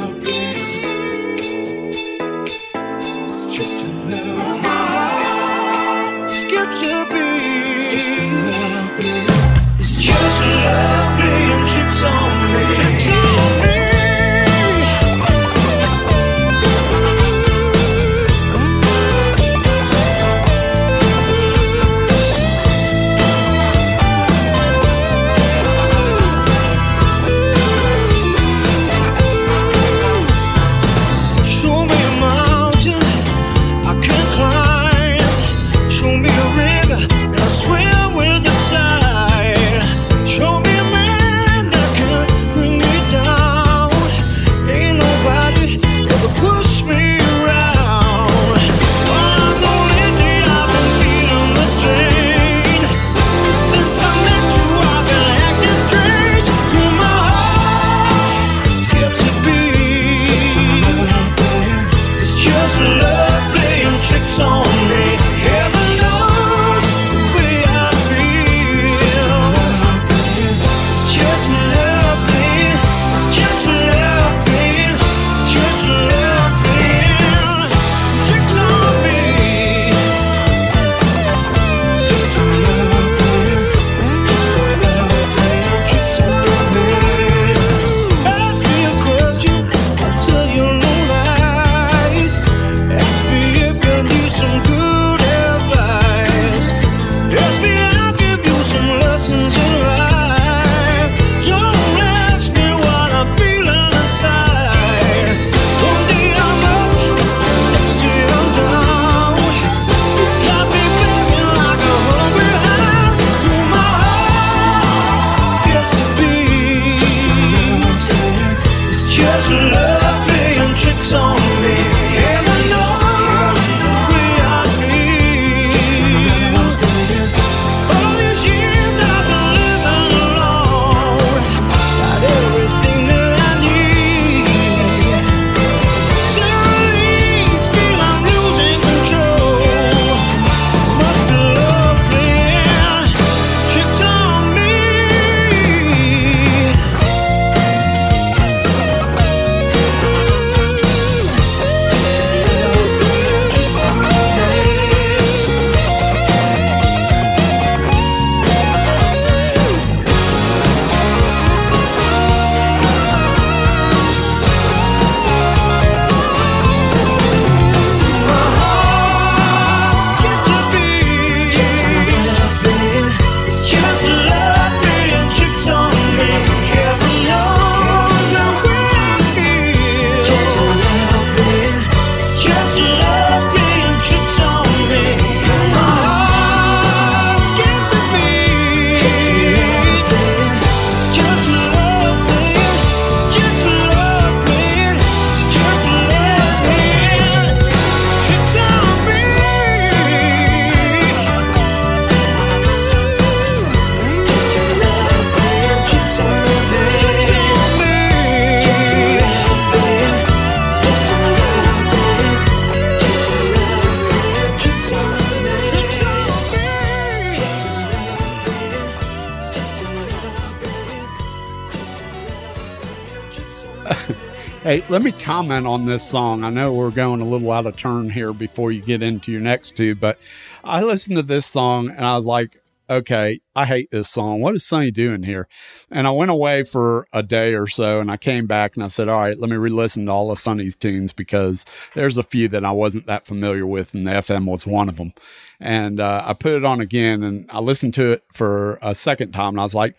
Hey, let me comment on this song. I know we're going a little out of turn here before you get into your next two, but I listened to this song and I was like, okay, I hate this song. What is Sonny doing here? And I went away for a day or so and I came back and I said, all right, let me re listen to all of Sonny's tunes because there's a few that I wasn't that familiar with and the FM was one of them. And uh, I put it on again and I listened to it for a second time and I was like,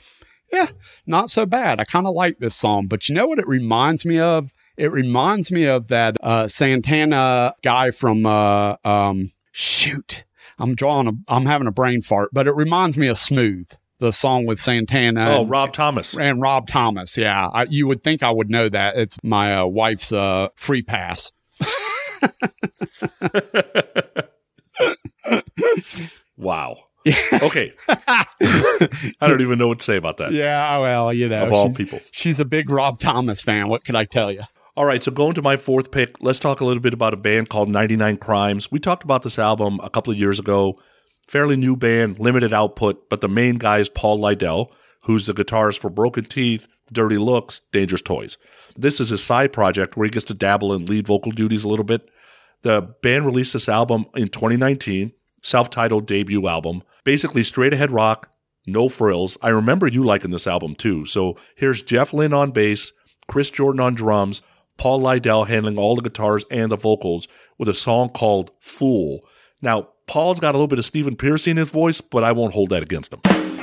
yeah, not so bad. I kind of like this song, but you know what it reminds me of? It reminds me of that uh, Santana guy from uh, um, shoot. I'm drawing a. I'm having a brain fart, but it reminds me of Smooth, the song with Santana. Oh, and- Rob Thomas. and Rob Thomas. Yeah, I, you would think I would know that. It's my uh, wife's uh, free pass. Wow. Okay. I don't even know what to say about that. Yeah, well, you know, Of all she's- people. she's a big Rob Thomas fan. What could I tell you? All right, so going to my fourth pick, let's talk a little bit about a band called 99 Crimes. We talked about this album a couple of years ago. Fairly new band, limited output, but the main guy is Paul Lidel, who's the guitarist for Broken Teeth, Dirty Looks, Dangerous Toys. This is his side project where he gets to dabble in lead vocal duties a little bit. The band released this album in 2019, self titled debut album. Basically, straight ahead rock, no frills. I remember you liking this album too. So here's Jeff Lynne on bass, Chris Jordan on drums, Paul Lidel handling all the guitars and the vocals with a song called Fool. Now, Paul's got a little bit of Stephen Pearcy in his voice, but I won't hold that against him.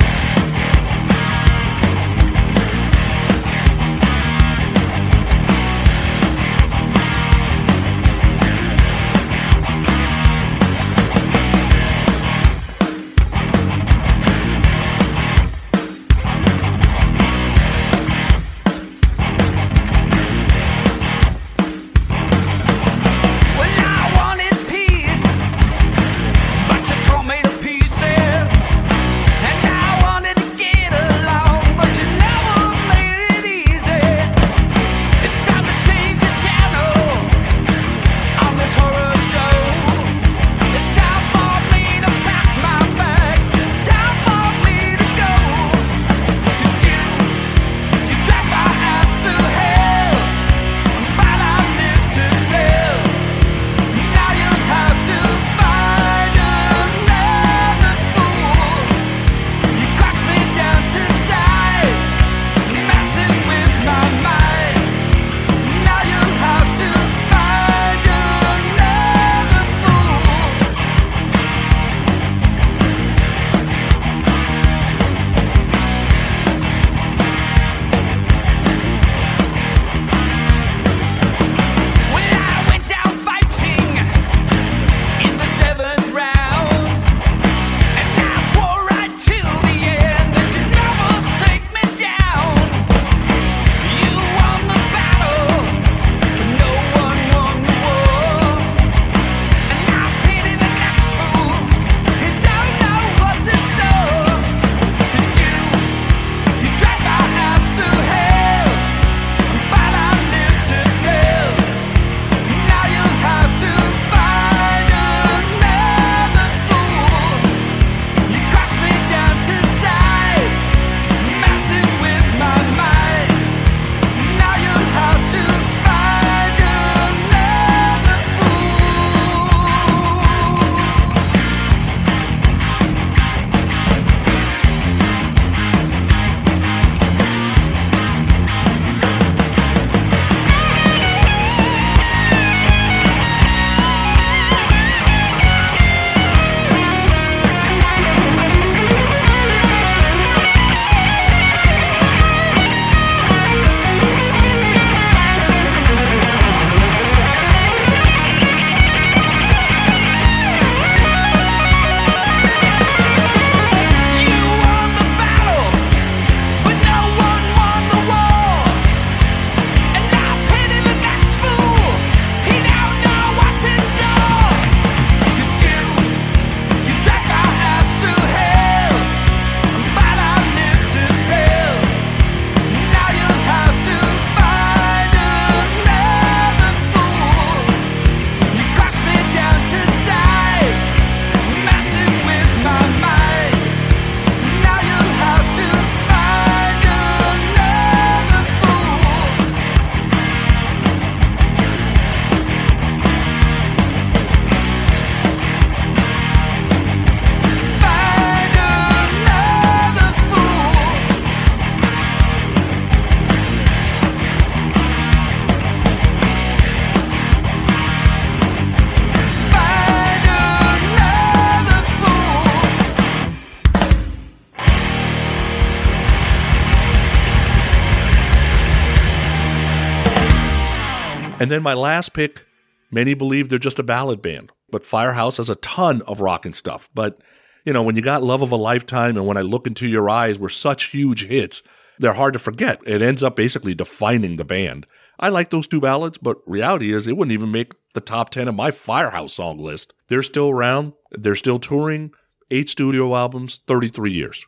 And then my last pick, many believe they're just a ballad band, but Firehouse has a ton of rockin' stuff. But, you know, when you got Love of a Lifetime and When I Look Into Your Eyes were such huge hits, they're hard to forget. It ends up basically defining the band. I like those two ballads, but reality is it wouldn't even make the top 10 of my Firehouse song list. They're still around, they're still touring, eight studio albums, 33 years.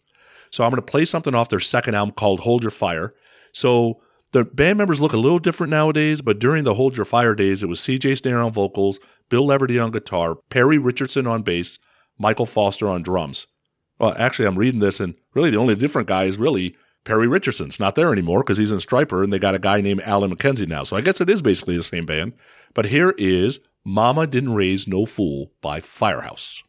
So I'm going to play something off their second album called Hold Your Fire. So the band members look a little different nowadays, but during the Hold Your Fire days, it was CJ Snare on vocals, Bill Leverty on guitar, Perry Richardson on bass, Michael Foster on drums. Well, actually, I'm reading this, and really the only different guy is really Perry Richardson's not there anymore because he's in Stryper, and they got a guy named Allen McKenzie now. So I guess it is basically the same band. But here is Mama Didn't Raise No Fool by Firehouse.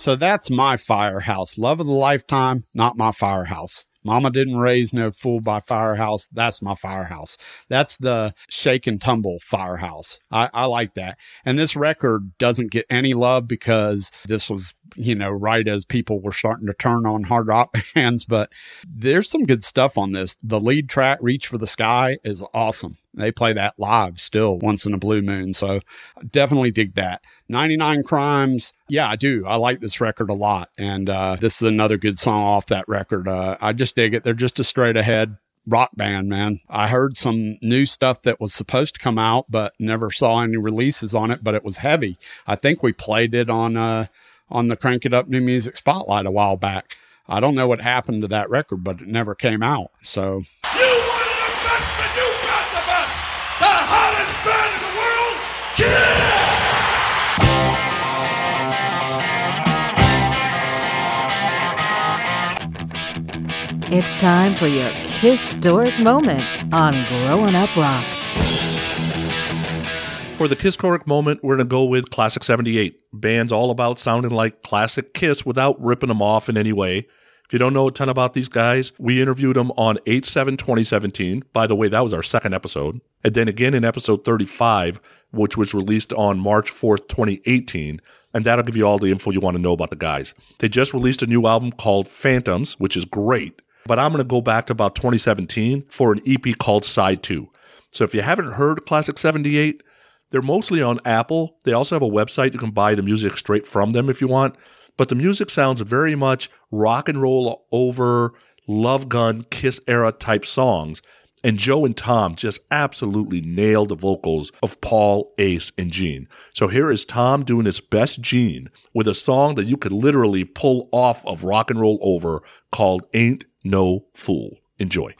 So that's my firehouse. Love of the lifetime, not my firehouse. Mama didn't raise no fool by firehouse. That's my firehouse. That's the shake and tumble firehouse. I, I like that. And this record doesn't get any love because this was, you know, right as people were starting to turn on hard rock bands, but there's some good stuff on this. The lead track, Reach for the Sky, is awesome. They play that live still once in a blue moon. So definitely dig that. 99 Crimes. Yeah, I do. I like this record a lot. And uh, this is another good song off that record. Uh, I just dig it. They're just a straight ahead rock band, man. I heard some new stuff that was supposed to come out, but never saw any releases on it, but it was heavy. I think we played it on, uh, on the Crank It Up New Music Spotlight a while back. I don't know what happened to that record, but it never came out. So You It's time for your historic moment on Growin' Up Rock. For the Kiss Choric moment, we're going to go with Klassik 78. Bands all about sounding like classic Kiss without ripping them off in any way. If you don't know a ton about these guys, we interviewed them on 8 7 2017. By the way, that was our second episode. And then again in episode 35, which was released on March 4th, 2018. And that'll give you all the info you want to know about the guys. They just released a new album called Phantoms, which is great. But I'm going to go back to about 2017 for an EP called Side 2. So if you haven't heard Klassik 78, they're mostly on Apple. They also have a website you can buy the music straight from them if you want. But the music sounds very much rock and roll over Love Gun Kiss era type songs. And Joe and Tom just absolutely nailed the vocals of Paul, Ace, and Gene. So here is Tom doing his best Gene with a song that you could literally pull off of rock and roll over called Ain't No Fool. Enjoy.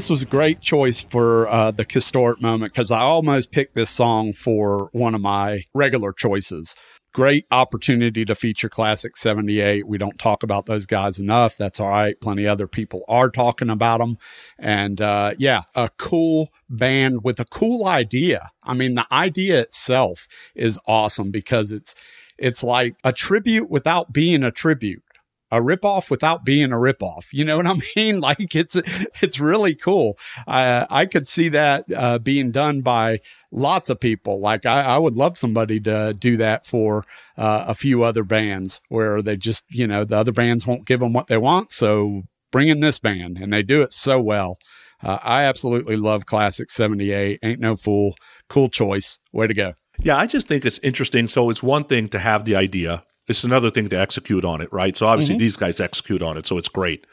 This was a great choice for uh, the historic moment because I almost picked this song for one of my regular choices. Great opportunity to feature Klassik 78. We don't talk about those guys enough. That's all right. Plenty other people are talking about them. And uh, yeah, a cool band with a cool idea. I mean, the idea itself is awesome because it's it's like a tribute without being a tribute a ripoff without being a ripoff. You know what I mean? Like it's it's really cool. I I could see that uh, being done by lots of people. Like I, I would love somebody to do that for uh, a few other bands where they just you know the other bands won't give them what they want, so bring in this band, and they do it so well. Uh, I absolutely love Klassik '78. Ain't no fool. Cool choice. Way to go. Yeah, I just think it's interesting. So it's one thing to have the idea, it's another thing to execute on it, right? So obviously mm-hmm. these guys execute on it, so it's great.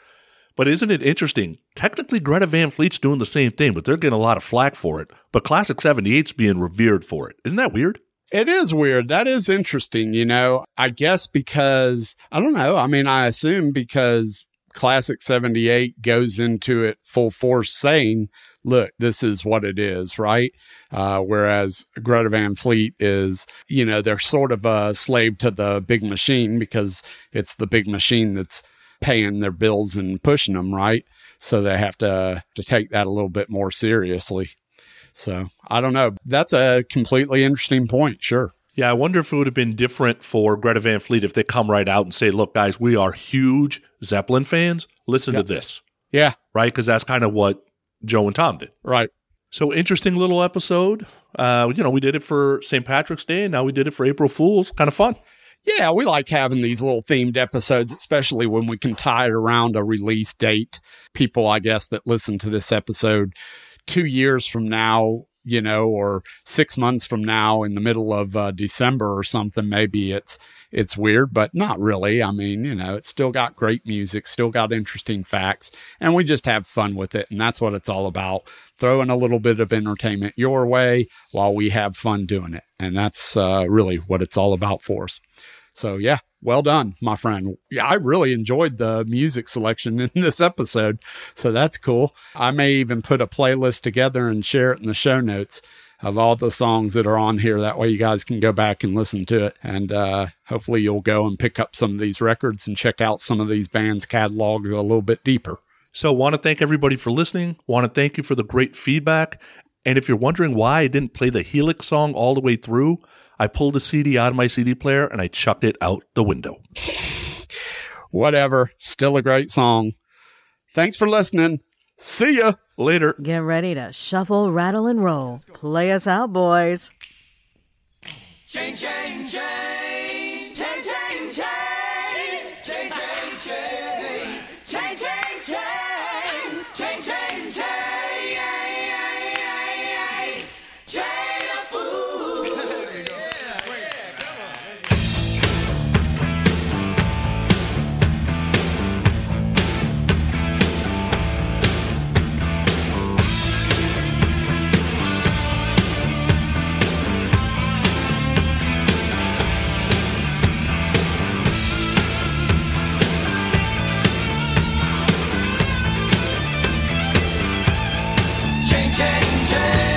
But isn't it interesting? Technically, Greta Van Fleet's doing the same thing, but they're getting a lot of flack for it. But Klassik 78's being revered for it. Isn't that weird? It is weird. That is interesting, you know. I guess because I don't know. I mean, I assume because Classic 78 goes into it full force saying, look, this is what it is, right? Uh, whereas Greta Van Fleet is, you know, they're sort of a slave to the big machine because it's the big machine that's paying their bills and pushing them, right? So they have to to take that a little bit more seriously. So I don't know. That's a completely interesting point. Sure. Yeah, I wonder if it would have been different for Greta Van Fleet if they come right out and say, look, guys, we are huge Zeppelin fans. Listen to this, Yeah. right? Because that's kind of what Joe and Tom did. Right. So interesting little episode. Uh, you know, we did it for St. Patrick's Day, and now we did it for April Fools. Kind of fun. Yeah, we like having these little themed episodes, especially when we can tie it around a release date. People, I guess, that listen to this episode two years from now, you know, or six months from now in the middle of uh, December or something, maybe it's it's weird, but not really. I mean, you know, it's still got great music, still got interesting facts, and we just have fun with it. And that's what it's all about throwing a little bit of entertainment your way while we have fun doing it. And that's uh, really what it's all about for us. So, yeah, well done, my friend. Yeah, I really enjoyed the music selection in this episode. So that's cool. I may even put a playlist together and share it in the show notes of all the songs that are on here. That way you guys can go back and listen to it. And uh, hopefully you'll go and pick up some of these records and check out some of these bands' catalogs a little bit deeper. So, want to thank everybody for listening. Want to thank you for the great feedback. And if you're wondering why I didn't play the Helix song all the way through, I pulled the CD out of my CD player and I chucked it out the window. Whatever. Still a great song. Thanks for listening. See ya. Later. Get ready to shuffle, rattle, and roll. Play us out, boys. Chain, chain, chain, changing.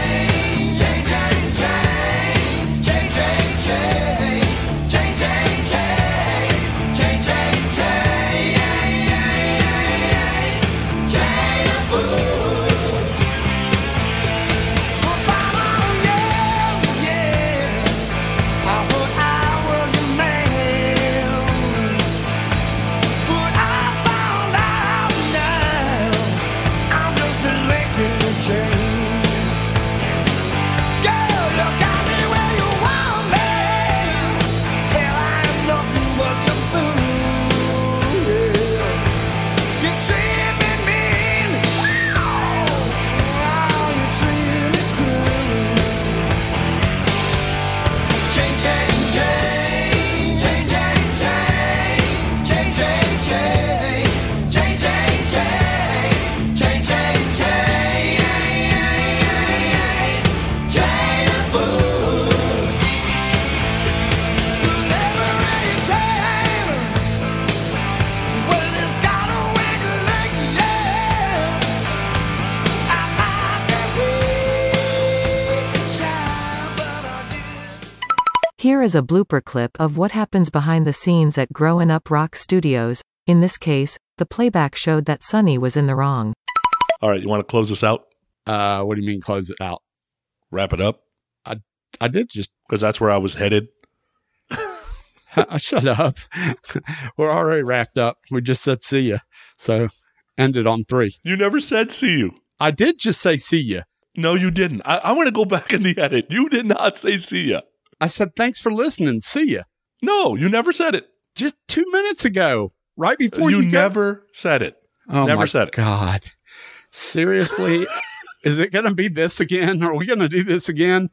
Here is a blooper clip of what happens behind the scenes at Growin' Up Rock Studios. In this case, the playback showed that Sonny was in the wrong. All right, you want to close this out? Uh, what do you mean close it out? Wrap it up? I I did just Because that's where I was headed. shut up. We're already wrapped up. We just said see ya. So ended on three. You never said see you. I did just say see ya. No, you didn't. I, I want to go back in the edit. You did not say see ya. I said thanks for listening. See ya. No, you never said it. Just two minutes ago, right before you, you never said it. Oh never my said it. God, seriously, is it going to be this again? Are we going to do this again?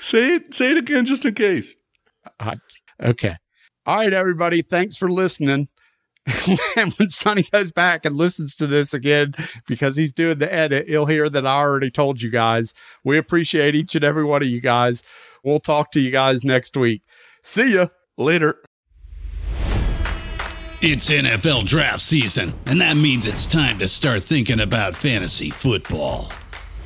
Say it. Say it again, just in case. I- okay. All right, everybody. Thanks for listening. and when Sonny goes back and listens to this again, because he's doing the edit, he'll hear that I already told you guys. We appreciate each and every one of you guys. We'll talk to you guys next week. See ya. Later. It's NFL draft season, and that means it's time to start thinking about fantasy football.